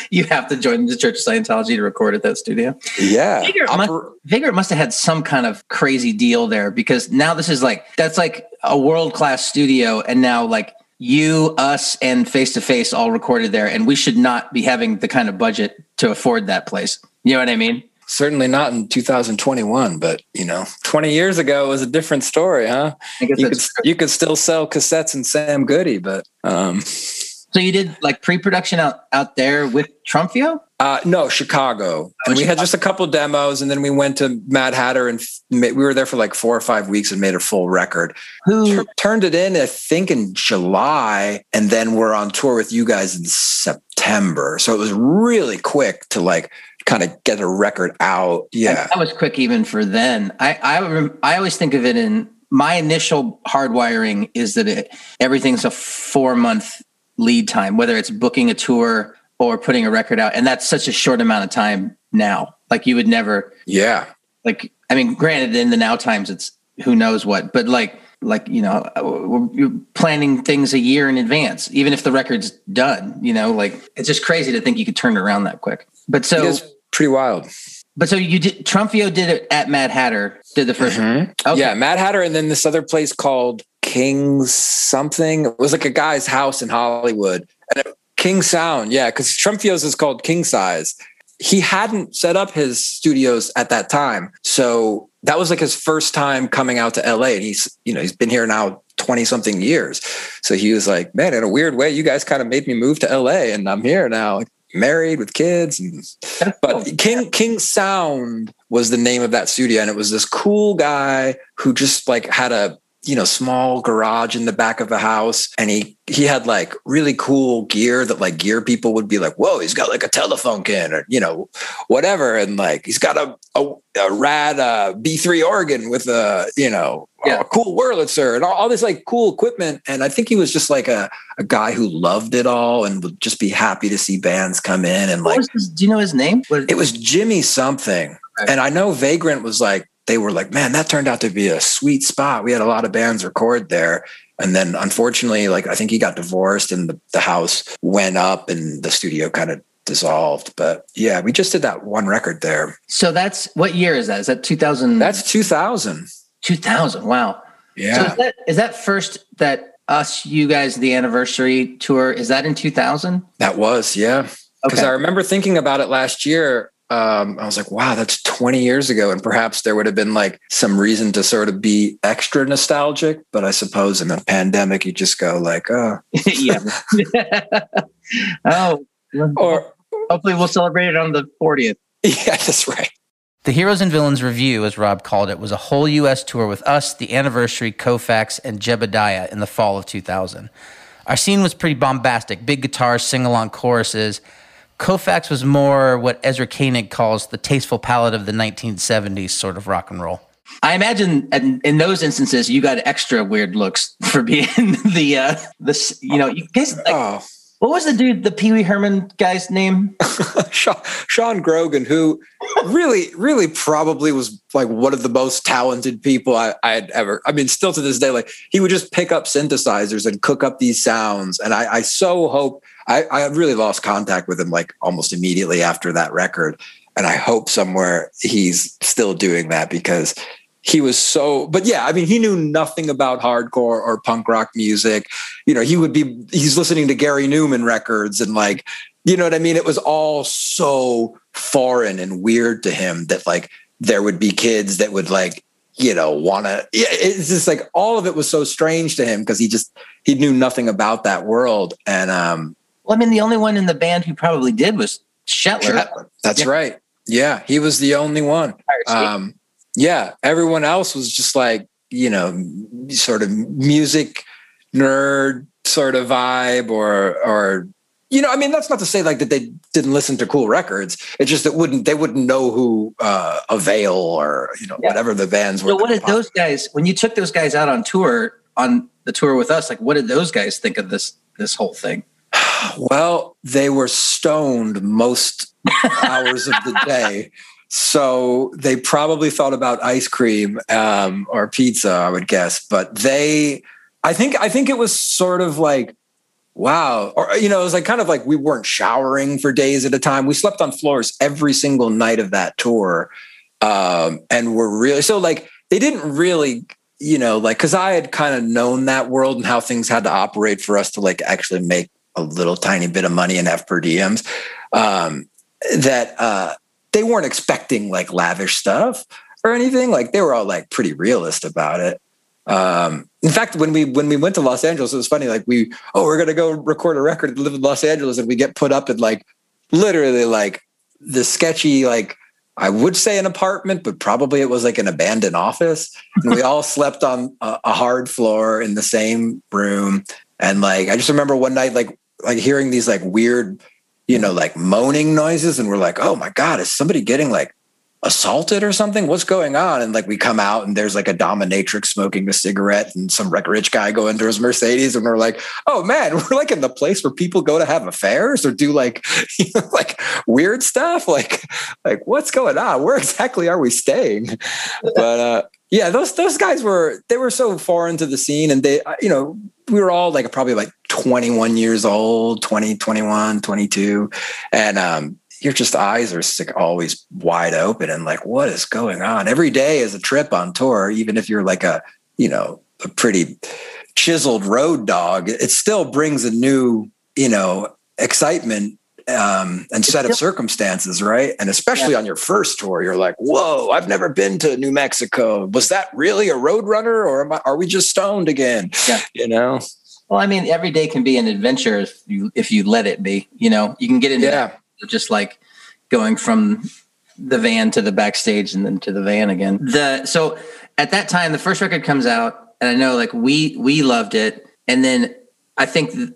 You have to join the Church of Scientology to record at that studio. yeah Figure it must- Vigor must have had some kind of crazy deal there because now this is like that's like a world class studio, and now like you, us, and face to face all recorded there, and we should not be having the kind of budget to afford that place. You know what I mean? Certainly not in 2021 but you know 20 years ago it was a different story huh you could you could still sell cassettes and Sam Goody, but um, so. You did like pre production out out there with Trumfio. uh, no, Chicago, and we had just a couple demos, and then we went to Mad Hatter, and we were there for like four or five weeks and made a full record. Who? Tur- turned it in, I think, in July, and then we're on tour with you guys in September. So it was really quick to like kind of get a record out. Yeah, That was quick even for then. I I I always think of it in my initial hardwiring is that it, everything's a four month lead time, whether it's booking a tour or putting a record out, and that's such a short amount of time now. Like you would never yeah. like. I mean, granted, in the now times, it's who knows what, but like like you know, you're planning things a year in advance, even if the record's done. You know, like it's just crazy to think you could turn it around that quick. But so. Pretty wild. But so you did Trumfio did it at Mad Hatter, did the 1st Mhm. Okay. Yeah, Mad Hatter, and then this other place called King's something. It was like a guy's house in Hollywood. And it, King Sound, yeah, because Trumfio's is called King Size. He hadn't set up his studios at that time. So that was like his first time coming out to LA. And he's, you know, he's been here now 20 something years. So he was like, man, in a weird way, you guys kind of made me move to LA and I'm here now, married with kids. And but. King King Sound was the name of that studio, and it was this cool guy who just like had a you know small garage in the back of the house, and he he had like really cool gear that like gear people would be like, whoa, he's got like a telephone can or you know whatever, and like he's got a a, a rad uh, B3 organ with a you know Yeah. a cool Wurlitzer and all, all this like cool equipment, and I think he was just like a a guy who loved it all and would just be happy to see bands come in and like his, do you know his name? What, it was Jimmy something. And I know Vagrant was like, they were like, man, that turned out to be a sweet spot. We had a lot of bands record there. And then unfortunately, like I think he got divorced and the, the house went up and the studio kind of dissolved. But yeah, we just did that one record there. So that's what year is that? Is that 2000? That's 2000. 2000. Wow. Yeah. So is that, is that first that us, you guys, the anniversary tour, is that in 2000? That was, yeah. Because okay. I remember thinking about it last year um, I was like, wow, that's 20 years ago. And perhaps there would have been like some reason to sort of be extra nostalgic. But I suppose in a pandemic, you just go like, oh. yeah. oh. Or hopefully we'll celebrate it on the 40th. Yeah, that's right. The Heroes and Villains review, as Rob called it, was a whole U.S. tour with us, the anniversary, Koufax, and Jebediah in the fall of 2000. Our scene was pretty bombastic big guitars, sing along choruses. Koufax was more what Ezra Koenig calls the tasteful palette of the 1970s sort of rock and roll. I imagine in, in those instances you got extra weird looks for being the uh this you know you guys like, oh. what was the dude the Pee Wee Herman guy's name? Sean, Sean Grogan, who really really probably was like one of the most talented people I, I had ever. I mean, still to this day, like he would just pick up synthesizers and cook up these sounds, and I, I so hope I, I really lost contact with him like almost immediately after that record. And I hope somewhere he's still doing that because he was so but yeah i mean he knew nothing about hardcore or punk rock music. You know he would be he's listening to gary numan records and like you know what i mean? It was all so foreign and weird to him that like there would be kids that would like you know want to it's just like all of it was so strange to him because he just he knew nothing about that world. And um well, I mean, the only one in the band who probably did was Shetler. That's yeah. right. Yeah, he was the only one. Um, yeah, everyone else was just like you know, sort of music nerd sort of vibe, or or you know, I mean, that's not to say like that they didn't listen to cool records. It's just that wouldn't they wouldn't know who uh, Avail or you know yeah. whatever the bands were. So what did those guys when you took those guys out on tour on the tour with us? Like, what did those guys think of this this whole thing? Well, they were stoned most hours of the day. So they probably thought about ice cream um, or pizza, I would guess. But they, I think, I think it was sort of like, wow, or you know, it was like kind of like we weren't showering for days at a time. We slept on floors every single night of that tour, um, and we're really so like they didn't really you know, like, cause I had kind of known that world and how things had to operate for us to like actually make a little tiny bit of money and have per diems, um, that uh, they weren't expecting like lavish stuff or anything. Like they were all like pretty realist about it. Um, in fact, when we when we went to Los Angeles, it was funny. Like we, oh, we're gonna go record a record and live in Los Angeles, and we get put up in like literally like the sketchy like I would say an apartment, but probably it was like an abandoned office. And we all slept on a, a, hard floor in the same room. And like I just remember one night, like like hearing these like weird, you know, like moaning noises, and we're like, oh my god, is somebody getting like assaulted or something? What's going on? And like we come out and there's like a dominatrix smoking a cigarette and some rich guy going into his Mercedes and we're like, oh man, we're like in the place where people go to have affairs or do like you know, like weird stuff. Like like what's going on? Where exactly are we staying? But uh yeah, those those guys were they were so foreign to the scene and they you know we were all like probably like 21 years old 20 21 22 and um your just eyes are always wide open and like what is going on? Every day is a trip on tour even if you're like a you know a pretty chiseled road dog it still brings a new you know excitement um, and set of circumstances, right? And especially yeah. on your first tour, you're like, "Whoa, I've never been to New Mexico. Was that really a Roadrunner, or I, are we just stoned again?" Yeah. You know. Well, I mean, every day can be an adventure if you if you let it be. You know, you can get into yeah. just like going from the van to the backstage and then to the van again. The so at that time, the first record comes out, and I know like we we loved it, and then I think. Th-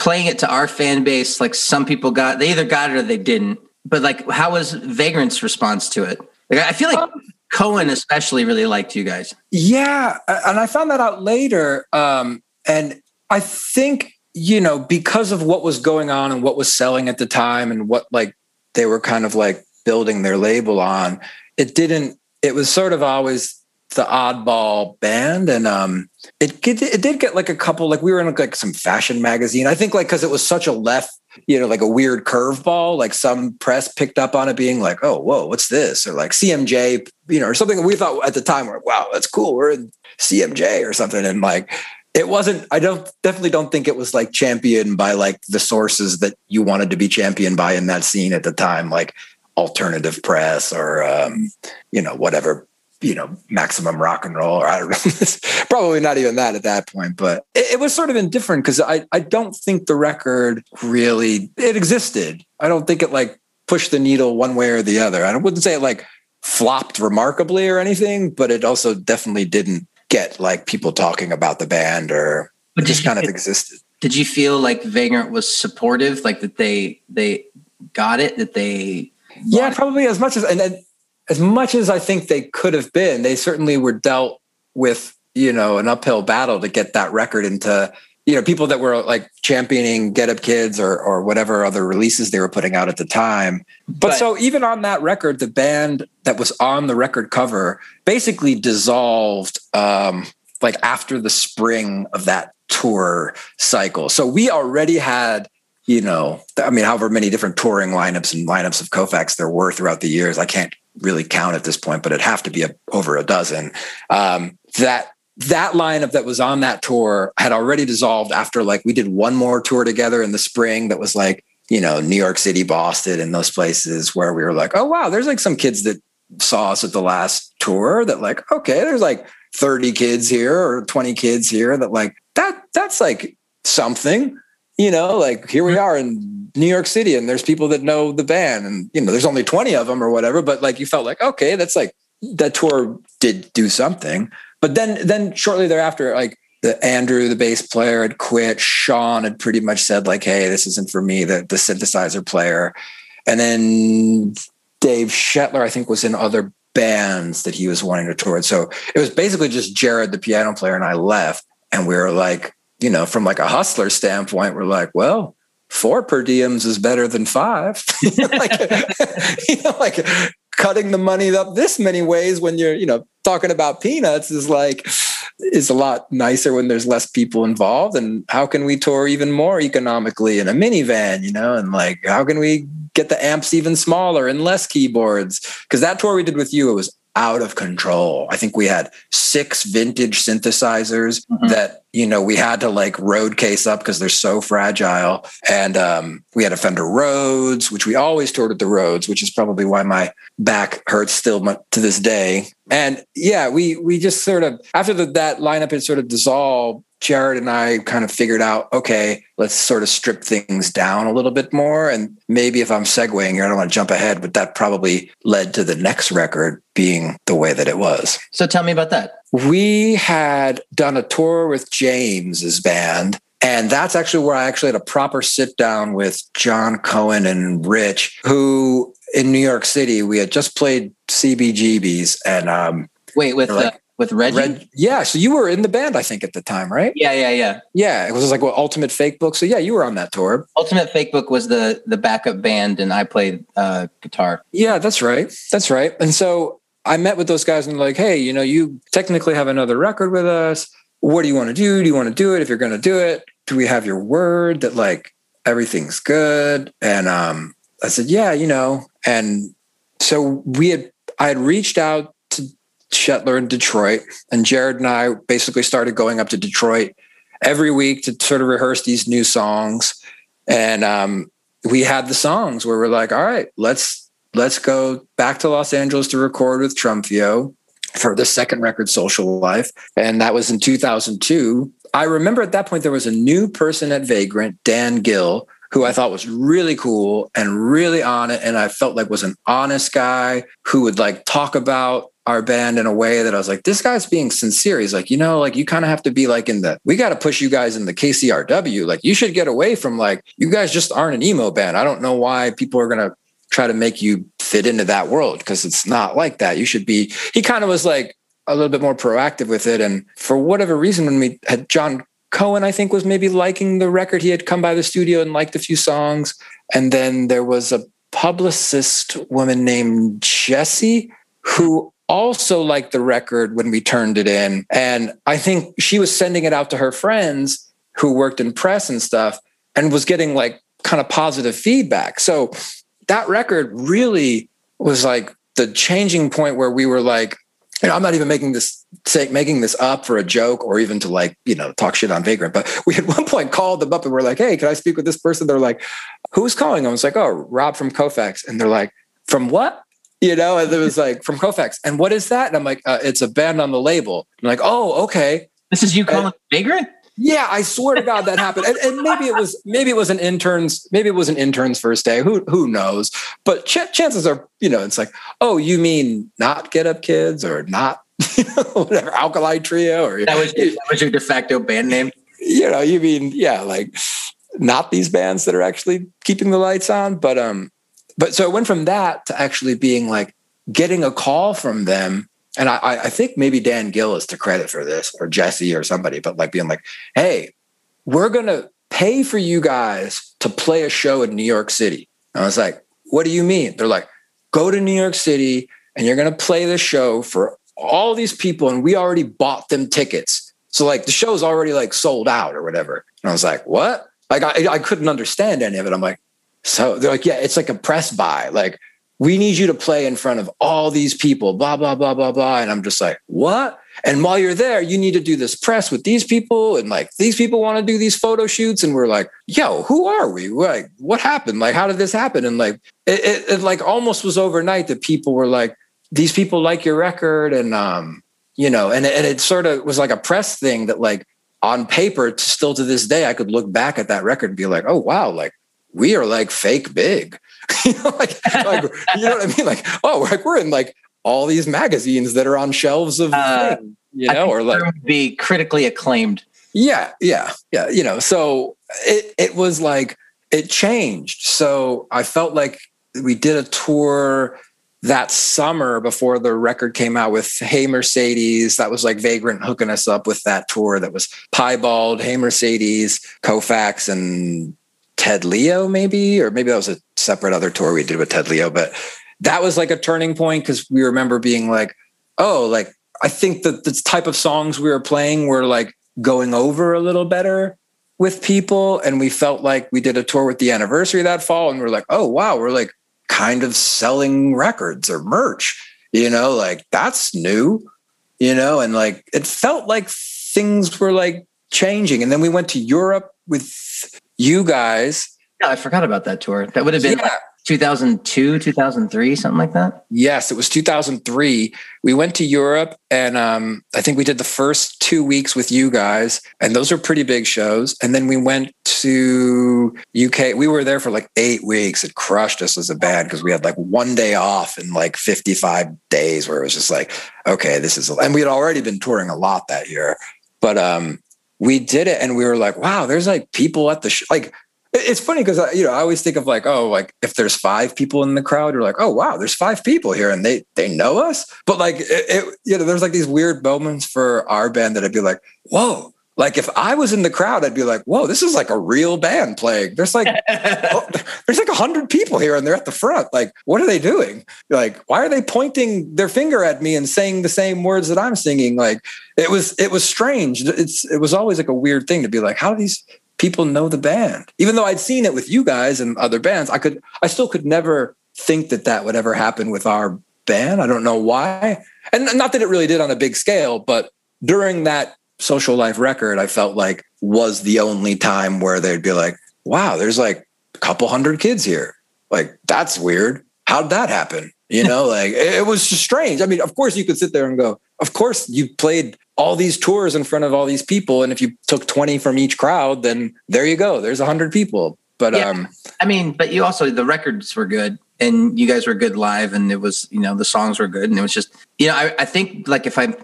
playing it to our fan base, like some people got, they either got it or they didn't. But like, how was Vagrant's response to it? Like, I feel like um, Cohen especially really liked you guys. Yeah, and I found that out later. Um, and I think you know because of what was going on and what was selling at the time and what like they were kind of like building their label on, it didn't, it was sort of always the oddball band. And um, it, it did get like a couple, like we were in like some fashion magazine. I think like, cause it was such a left, you know, like a weird curveball, like some press picked up on it being like, oh, whoa, what's this? Or like CMJ, you know, or something we thought at the time, we're, wow, that's cool. We're in CMJ or something. And like, it wasn't i don't definitely don't think it was like championed by like the sources that you wanted to be championed by in that scene at the time like alternative press or um, you know whatever you know maximum rock and roll or i don't know. Probably not even that at that point but it, it was sort of indifferent because i i don't think the record really it existed. I don't think it like pushed the needle one way or the other. I wouldn't say it like flopped remarkably or anything but it also definitely didn't get like people talking about the band or but just kind of existed. Did you feel like Vagrant was supportive, like that they they got it, that they yeah, probably as much as and, and as much as I think they could have been, they certainly were dealt with you know an uphill battle to get that record into you know people that were like championing Get Up Kids or or whatever other releases they were putting out at the time. But, but, so even on that record, the band that was on the record cover basically dissolved um, like after the spring of that tour cycle. So we already had you know I mean however many different touring lineups and lineups of Koufax there were throughout the years. I can't really count at this point, but it'd have to be a, over a dozen. Um, that that lineup that was on that tour had already dissolved after like we did one more tour together in the spring that was like you know new york city boston and those places where we were like oh wow there's like some kids that saw us at the last tour that like okay there's like 30 kids here or 20 kids here that like that that's like something you know like here we are in new york city and there's people that know the band and you know there's only 20 of them or whatever but like you felt like okay that's like that tour did do something but then then shortly thereafter, like the Andrew, the bass player, had quit. Sean had pretty much said, like, hey, this isn't for me, the, the synthesizer player. And then Dave Shetler, I think, was in other bands that he was wanting to tour. with. So it was basically just Jared, the piano player, and I left. And we were like, you know, from like a hustler standpoint, we're like, well, four per diems is better than five. like, you know, like cutting the money up this many ways when you're, you know, talking about peanuts is like is a lot nicer when there's less people involved and how can we tour even more economically in a minivan you know and like how can we get the amps even smaller and less keyboards because that tour we did with you it was out of control. I think we had six vintage synthesizers mm-hmm. that, you know, we had to like road case up because they're so fragile. And um, we had a Fender Rhodes, which we always toured with the Rhodes, which is probably why my back hurts still to this day. And yeah, we we just sort of after the, that lineup had sort of dissolved, Jared and I kind of figured out, okay, let's sort of strip things down a little bit more. And maybe if I'm segueing here, I don't want to jump ahead, but that probably led to the next record being the way that it was. So tell me about that. We had done a tour with James's band. And that's actually where I actually had a proper sit down with John Cohen and Rich, who in New York City, we had just played CBGBs and um, Wait, with like, with Reggie. Reg, yeah, so you were in the band, I think, at the time, right? Yeah, yeah, yeah. Yeah, it was like what Ultimate Fake Book. So yeah, you were on that tour. Ultimate Fake Book was the the backup band, and I played uh, guitar. Yeah, that's right. That's right. And so I met with those guys and like, hey, you know, you technically have another record with us. What do you want to do? Do you want to do it? If you're going to do it, do we have your word that like everything's good? And um, I said, yeah, you know. And so we had I had reached out to Shetler in Detroit. And Jared and I basically started going up to Detroit every week to sort of rehearse these new songs. And um, we had the songs where we're like, all right, let's let's go back to Los Angeles to record with Trumfio for the second record, Social Life. And that was in 2002. I remember at that point there was a new person at Vagrant, Dan Gill, who I thought was really cool and really on it. And I felt like was an honest guy who would like talk about our band in a way that I was like, this guy's being sincere. He's like, you know, like you kind of have to be like in the, we got to push you guys in the KCRW. Like you should get away from like, you guys just aren't an emo band. I don't know why people are going to try to make you fit into that world because it's not like that. You should be, he kind of was like a little bit more proactive with it. And for whatever reason, when we had John Cohen, I think was maybe liking the record, he had come by the studio and liked a few songs. And then there was a publicist woman named Jessie who also liked the record when we turned it in. And I think she was sending it out to her friends who worked in press and stuff and was getting like kind of positive feedback. So that record really was like the changing point where we were like, you know, I'm not even making this say making this up for a joke or even to like, you know, talk shit on Vagrant. But we at one point called them up and we're like, hey, can I speak with this person? They're like, who's calling? I was like, oh, Rob from Koufax. And they're like, from what? You know, and it was like from Koufax. And what is that? And I'm like, uh, it's a band on the label. I'm like, oh, okay. This is you calling and, Vagrant? Yeah, I swear to God that happened. And, and, maybe it was maybe it was an intern's maybe it was an intern's first day. Who who knows? But ch- chances are, you know, it's like, oh, you mean not Get Up Kids or not whatever Alkaline Trio or that was that was your de facto band name. You know, you mean yeah, like not these bands that are actually keeping the lights on, but um, but so it went from that to actually being like getting a call from them and I, I think maybe Dan Gill is to credit for this or Jesse or somebody, but like being like, hey, we're going to pay for you guys to play a show in New York City. And I was like, what do you mean? They're like, go to New York City and you're going to play the show for all these people. And we already bought them tickets. So like the show's already like sold out or whatever. And I was like, what? Like I, I couldn't understand any of it. I'm like, so they're like, yeah, it's like a press buy. Like we need you to play in front of all these people, blah, blah, blah, blah, blah. And I'm just like, what? And while you're there, you need to do this press with these people. And like, these people want to do these photo shoots. And we're like, yo, who are we? We're like, what happened? Like, how did this happen? And like, it, it, it like almost was overnight that people were like, these people like your record. And, um, you know, and, and it sort of was like a press thing that like on paper, still to this day, I could look back at that record and be like, oh, wow, like we are like fake big you know, like, like you know what I mean? Like, oh, like we're in like all these magazines that are on shelves of, uh, you know, or like be critically acclaimed. Yeah, yeah, yeah. You know, so it it was like it changed. So I felt like we did a tour that summer before the record came out with Hey Mercedes. That was like Vagrant hooking us up with that tour that was Piebald, Hey Mercedes, Koufax, and Ted Leo, maybe, or maybe that was a separate other tour we did with Ted Leo. But that was like a turning point because we remember being like, oh, like I think that the type of songs we were playing were like going over a little better with people. And we felt like we did a tour with the anniversary that fall, and we we're like, oh wow, we're like kind of selling records or merch, you know, like that's new, you know, and like it felt like things were like changing. And then we went to Europe with you guys. Yeah, I forgot about that tour. That would have been yeah. like 2002, 2003, something like that. Yes, it was 2003. We went to Europe and um, I think we did the first two weeks with you guys, and those were pretty big shows. And then we went to UK. We were there for like eight weeks. It crushed us as a band because we had like one day off in like 55 days where it was just like, okay, this is, and we had already been touring a lot that year. But um, we did it and we were like, wow, there's like people at the sh-. like. It's funny because you know I always think of like oh like if there's five people in the crowd you're like oh wow there's five people here and they they know us but like it, it you know there's like these weird moments for our band that I'd be like whoa like if I was in the crowd, I'd be like, "Whoa, this is like a real band playing." There's like, oh, there's like a hundred people here, and they're at the front. Like, what are they doing? Like, why are they pointing their finger at me and saying the same words that I'm singing? Like, it was it was strange. It's it was always like a weird thing to be like, how do these people know the band? Even though I'd seen it with you guys and other bands, I could I still could never think that that would ever happen with our band. I don't know why, and not that it really did on a big scale, but during that social life record, I felt like was the only time where they'd be like, wow, there's like a couple hundred kids here. Like, that's weird. How'd that happen? You know, like it was just strange. I mean, of course, you could sit there and go, of course, you played all these tours in front of all these people. And if you took 20 from each crowd, then there you go. There's 100 people. But, yeah. um, I mean, but you also, the records were good and you guys were good live and it was, you know, the songs were good. And it was just, you know, I, I think like if I'm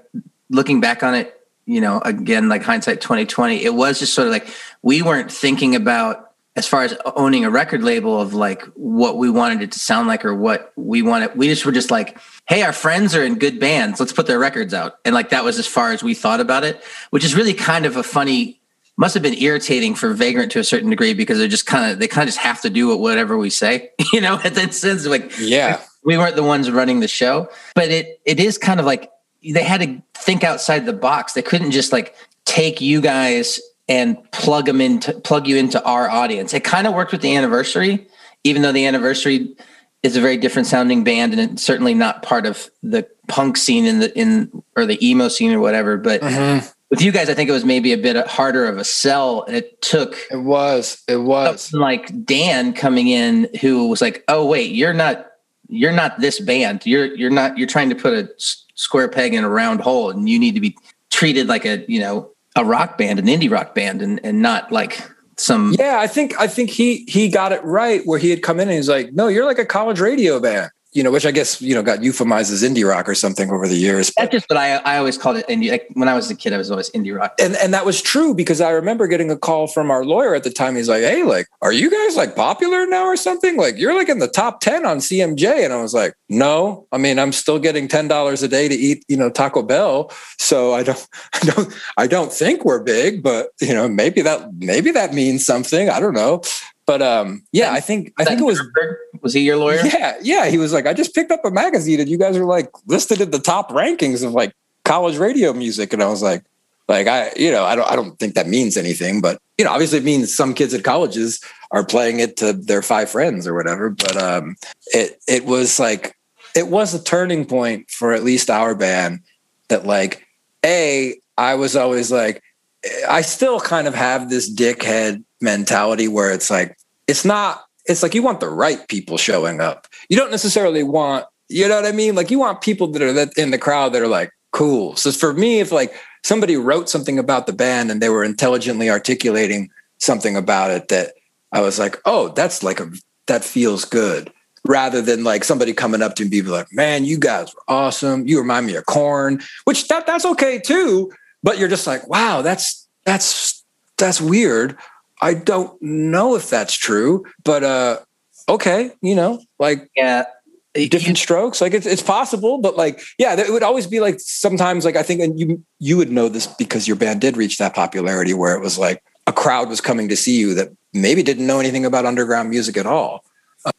looking back on it, you know, again, like hindsight 2020, it was just sort of like we weren't thinking about as far as owning a record label of like what we wanted it to sound like or what we wanted. We just were just like, hey, our friends are in good bands. Let's put their records out. And like that was as far as we thought about it, which is really kind of a funny must have been irritating for Vagrant to a certain degree because they're just kind of they kind of just have to do whatever we say, you know. In that sense, like Yeah. we weren't the ones running the show, but it it is kind of like they had to think outside the box. They couldn't just like take you guys and plug them into plug you into our audience. It kind of worked with the anniversary, even though the anniversary is a very different sounding band and it's certainly not part of the punk scene in the in or the emo scene or whatever. But mm-hmm. with you guys, I think it was maybe a bit harder of a sell, it took It was. It was. like Dan coming in who was like, "Oh wait, you're not you're not this band. You're you're not you're trying to put a s- square peg in a round hole, and you need to be treated like a you know a rock band, an indie rock band, and and not like some Yeah, I think I think he he got it right where he had come in and he's like, no, you're like a college radio band, you know, which I guess you know got euphemized as indie rock or something over the years. That's just what I I always called it indie. Like when I was a kid, I was always indie rock. and and that was true because I remember getting a call from our lawyer at the time. He's like, "Hey, like, are you guys like popular now or something? Like, you're like in the top ten on CMJ." And I was like, "No, I mean, I'm still getting ten dollars a day to eat, you know, Taco Bell. So I don't, I don't, I don't think we're big, but you know, maybe that maybe that means something. I don't know." But um, yeah, I think I think it was was he your lawyer? yeah, yeah. He was like, I just picked up a magazine and you guys are like listed in the top rankings of like college radio music. And I was like, like I, you know, I don't I don't think that means anything, but you know, obviously it means some kids at colleges are playing it to their five friends or whatever. But um it it was like it was a turning point for at least our band that like A, I was always like I still kind of have this dickhead mentality where it's like it's not it's like you want the right people showing up. You don't necessarily want, you know what I mean? Like you want people that are that in the crowd that are like cool. So for me, if like somebody wrote something about the band and they were intelligently articulating something about it that I was like, oh, that's like a that feels good. Rather than like somebody coming up to me and be like, man, you guys were awesome. You remind me of Korn, which that that's okay too. But you're just like, wow, that's that's that's weird. I don't know if that's true, but uh okay, you know, like Yeah. different strokes. Like it's it's possible, but like yeah, it would always be like sometimes like I think and you you would know this because your band did reach that popularity where it was like a crowd was coming to see you that maybe didn't know anything about underground music at all.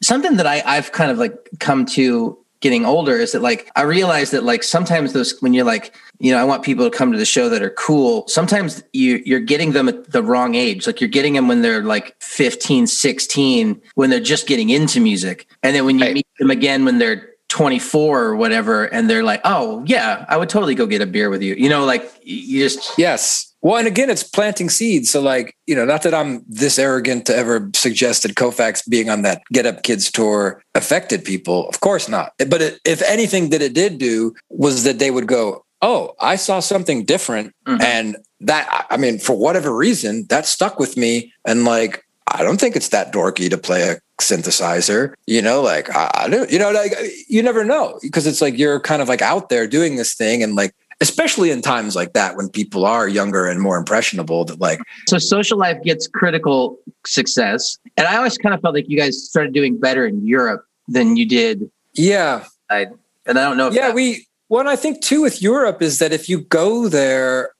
something that I, I've kind of like come to getting older is that like I realize that like sometimes those when you're like you know I want people to come to the show that are cool sometimes you you're getting them at the wrong age like you're getting them when they're like 15 16 when they're just getting into music and then when you Right. meet them again when they're 24 or whatever and they're like oh yeah I would totally go get a beer with you you know like you just Yes. Well, and again, it's planting seeds. So, like, you know, not that I'm this arrogant to ever suggest that Koufax being on that Get Up Kids tour affected people. Of course not. But it, if anything that it did do was that they would go, Oh, I saw something different. Mhm. And that, I mean, for whatever reason, that stuck with me. And like, I don't think it's that dorky to play a synthesizer, you know, like I, I don't, you know, like you never know because it's like you're kind of like out there doing this thing and like, especially in times like that when people are younger and more impressionable that like So social life gets critical success. And I always kind of felt like you guys started doing better in Europe than you did. yeah I, and I don't know if yeah that- we what i think too with europe is that if you go there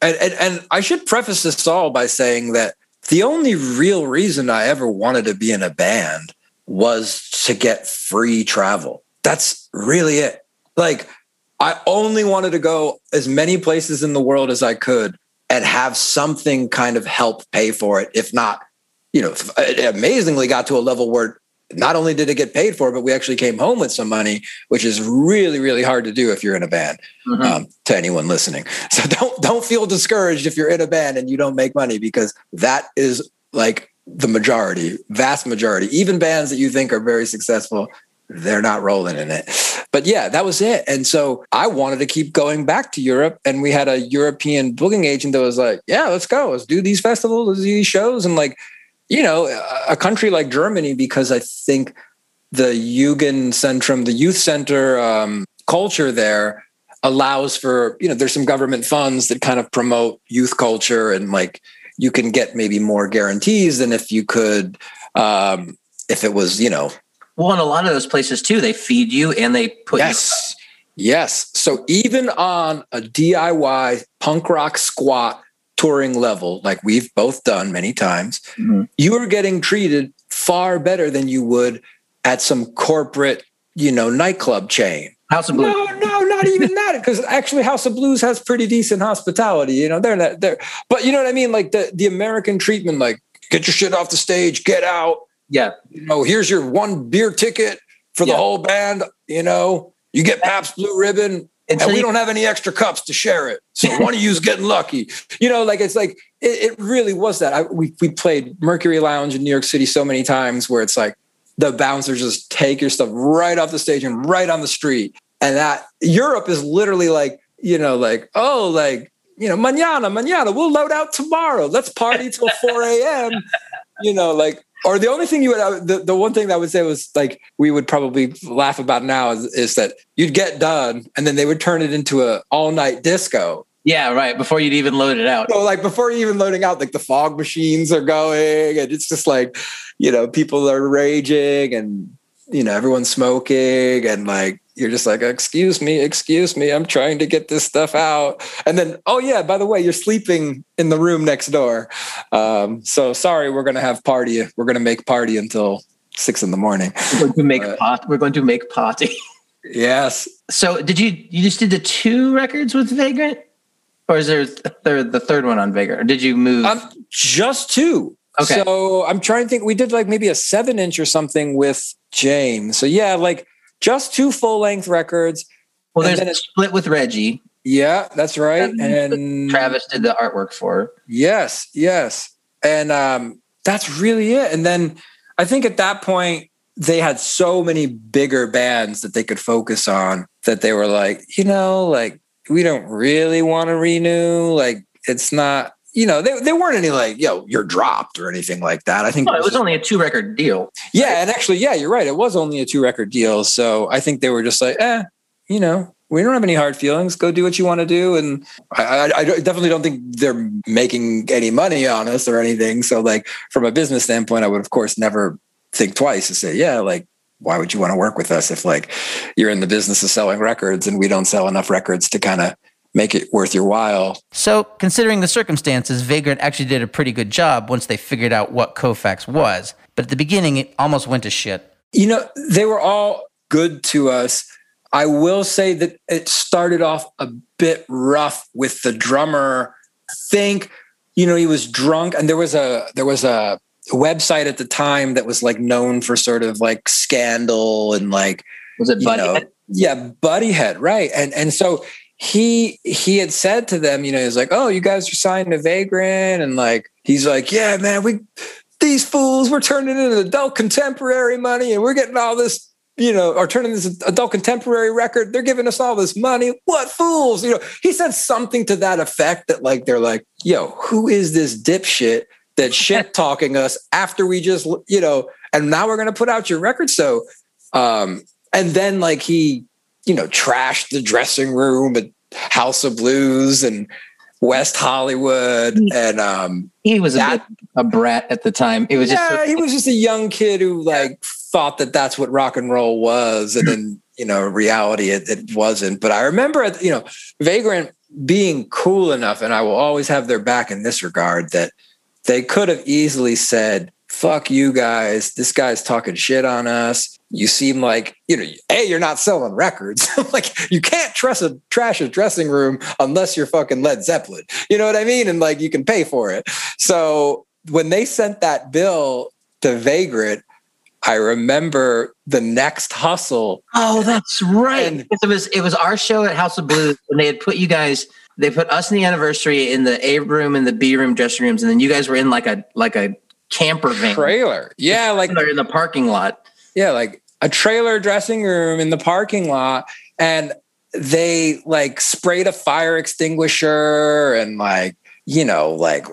and, and and i should preface this all by saying that the only real reason i ever wanted to be in a band was to get free travel that's really it like i only wanted to go as many places in the world as i could and have something kind of help pay for it if not you know it amazingly got to a level where not only did it get paid for but we actually came home with some money which is really really hard to do if you're in a band Mhm. um, to anyone listening so don't don't feel discouraged if you're in a band and you don't make money because that is like the majority vast majority even bands that you think are very successful they're not rolling in it. But yeah that was it. And so i wanted to keep going back to europe. And we had a european booking agent that was like yeah let's go. Let's do these festivals let's do these shows. And like you know a- country like germany because i think the Jugendzentrum, the youth center um, culture there allows for, you know, there's some government funds that kind of promote youth culture. And like you can get maybe more guarantees than if you could, um, if it was, you know, Well, in a lot of those places too, they feed you and they put yes, yes. So even on a DIY punk rock squat touring level, like we've both done many times, Mm-hmm. you are getting treated far better than you would at some corporate, you know, nightclub chain. House of Blues. No, no, not even that. Because actually, House of Blues has pretty decent hospitality. You know, they're not there, but you know what I mean. Like the the American treatment, like get your shit off the stage, get out. Yeah. You know, here's your one beer ticket for the Yeah. whole band. You know, you get Pabst Blue Ribbon, Until and we you- don't have any extra cups to share it. So one of you's getting lucky. You know, like it's like it, it really was that. I, we we played Mercury Lounge in New York City so many times where it's like the bouncers just take your stuff right off the stage and right on the street. And that Europe is literally like, you know, like, oh, like, you know, manana, manana, we'll load out tomorrow. Let's party till 4 a.m. You know, like, or the only thing you would, uh, the, the one thing that I would say was like, we would probably laugh about now is, is that you'd get done and then they would turn it into a all night disco. Yeah, right. Before you'd even load it out. So like before you even loading out, like the fog machines are going and it's just like, you know, people are raging and, you know, everyone's smoking and like, you're just like, excuse me, excuse me, I'm trying to get this stuff out. And then, oh yeah, by the way, you're sleeping in the room next door. Um, so sorry, we're gonna have party. We're gonna make party until six in the morning. We're going to make Uh, pot. We're going to make potty. Yes. So did you you just did the two records with Vagrant, or is there a third the third one on Vagrant? Or did you move? Um, just two. Okay. So I'm trying to think. We did like maybe a seven inch or something with James. So yeah, like just two full length records. well, and there's then a split with Reggie. Yeah, that's right. And And Travis did the artwork for. Yes, yes. And um, that's really it. And then I think at that point, they had so many bigger bands that they could focus on that they were like, you know, like, we don't really want to renew. Like, it's not, you know, they, they weren't any like, yo, you're dropped or anything like that. I think Well, it was only a two record deal. yeah, and actually, yeah, you're right. It was only a two record deal, so I think they were just like, eh, you know, we don't have any hard feelings. Go do what you want to do, and I, I, I definitely don't think they're making any money on us or anything. So, like from a business standpoint, I would of course never think twice to say, yeah, like why would you want to work with us if like you're in the business of selling records and we don't sell enough records to kind of make it worth your while? So, considering the circumstances, Vagrant actually did a pretty good job once they figured out what Koufax was. But at the beginning, it almost went to shit. you know they were all good to us i will say that it started off a bit rough with the drummer I think you know he was drunk and there was a there was a website at the time that was like known for sort of like scandal and like Was it you Buddy? know, yeah, Buddyhead, right. And and so he he had said to them, you know, he's like, Oh, you guys are signed to Vagrant, and like he's like, Yeah, man, we these fools, we're turning into adult contemporary money and we're getting all this, you know, or turning this adult contemporary record. They're giving us all this money. What fools? You know, he said something to that effect that like they're like, yo, who is this dipshit that shit talking us after we just, you know, and now we're gonna put out your record. So um, and then like he, you know, trashed the dressing room at House of Blues and West Hollywood. And um he was a, that- bit, a brat at the time. It was just yeah, he was just a young kid who like thought that that's what rock and roll was. And then, you know, reality it, it wasn't. But I remember you know, Vagrant being cool enough, and I will always have their back in this regard, that they could have easily said, fuck you guys. This guy's talking shit on us. You seem like, you know, A, you're not selling records. like you can't trust a trash a dressing room unless you're fucking Led Zeppelin. You know what I mean? And like you can pay for it. So when they sent that bill to Vagrant, I remember the next hustle. Oh, that's right. And- it was it was our show at House of Blues, and they had put you guys. They put us in the anniversary in the A room and the B room dressing rooms, and then you guys were in like a like a camper van Trailer. Yeah, like They're in the parking lot. Yeah, like a trailer dressing room in the parking lot. And they like sprayed a fire extinguisher and like, you know, like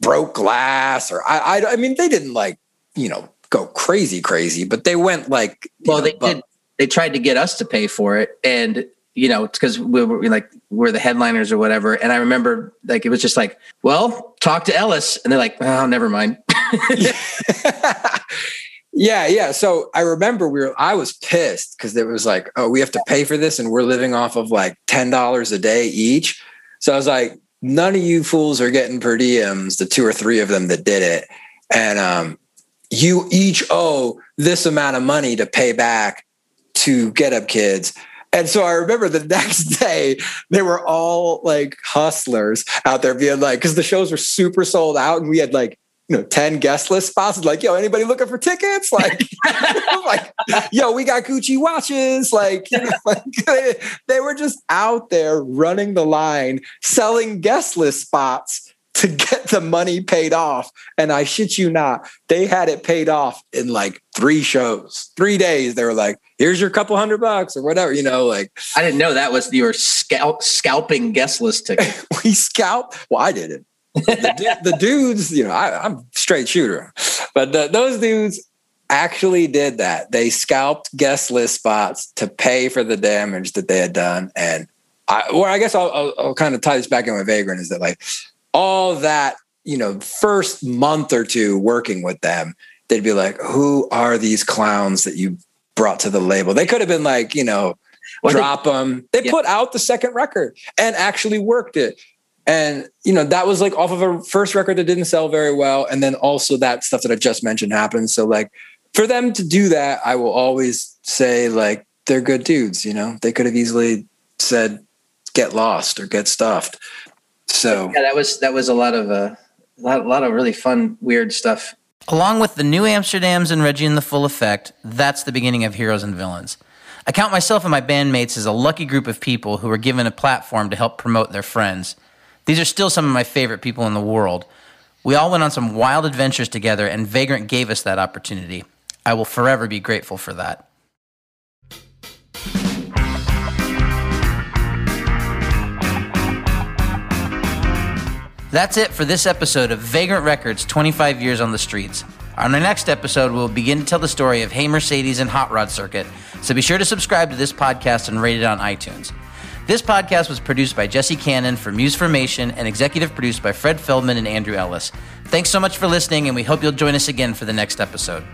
broke glass or I I, I mean they didn't like, you know, go crazy crazy, but they went like Well, know, they did. They tried to get us to pay for it, and you know, it's because we were like we're the headliners or whatever. And I remember like it was just like, well, talk to Ellis, and they're like, oh, never mind. yeah, yeah. So I remember we were I was pissed because it was like, oh, we have to pay for this and we're living off of like ten dollars a day each. So I was like, none of you fools are getting per diems, the two or three of them that did it. And um, you each owe this amount of money to pay back to Get Up Kids. And so I remember the next day, they were all like hustlers out there being like, because the shows were super sold out and we had like, you know, 10 guest list spots. Like, yo, anybody looking for tickets? Like, like, yo, we got Gucci watches. Like, you know, like they, they were just out there running the line, selling guest list spots to get the money paid off. And I shit you not, they had it paid off in like three shows, three days. They were like, here's your couple hundred bucks or whatever, you know, like. I didn't know that was your scalp, scalping guest list ticket. we scalp. Well, I did it. The, the, dudes, you know, I, am straight shooter, but the, those dudes actually did that. They scalped guest list spots to pay for the damage that they had done. And I, well, I guess I'll, I'll, I'll kind of tie this back in with Vagrant is that like all that, you know, first month or two working with them, they'd be like, who are these clowns that you brought to the label? They could have been like, you know, well, drop they, them. They yeah. put out the second record and actually worked it. And, you know, that was like off of a first record that didn't sell very well. And then also that stuff that I just mentioned happened. So, like, for them to do that, I will always say, like, they're good dudes, you know, they could have easily said, get lost or get stuffed. So yeah, that was that was a lot of uh, a lot, a lot of really fun, weird stuff. Along with the new Amsterdams and Reggie and the Full Effect, that's the beginning of Heroes and Villains. I count myself and my bandmates as a lucky group of people who were given a platform to help promote their friends. These are still some of my favorite people in the world. We all went on some wild adventures together, and Vagrant gave us that opportunity. I will forever be grateful for that. That's it for this episode of Vagrant Records 25 Years on the Streets. On our next episode, we'll begin to tell the story of Hey Mercedes and Hot Rod Circuit, so be sure to subscribe to this podcast and rate it on iTunes. This podcast was produced by Jesse Cannon for Musformation and executive produced by Fred Feldman and Andrew Ellis. Thanks so much for listening, and we hope you'll join us again for the next episode.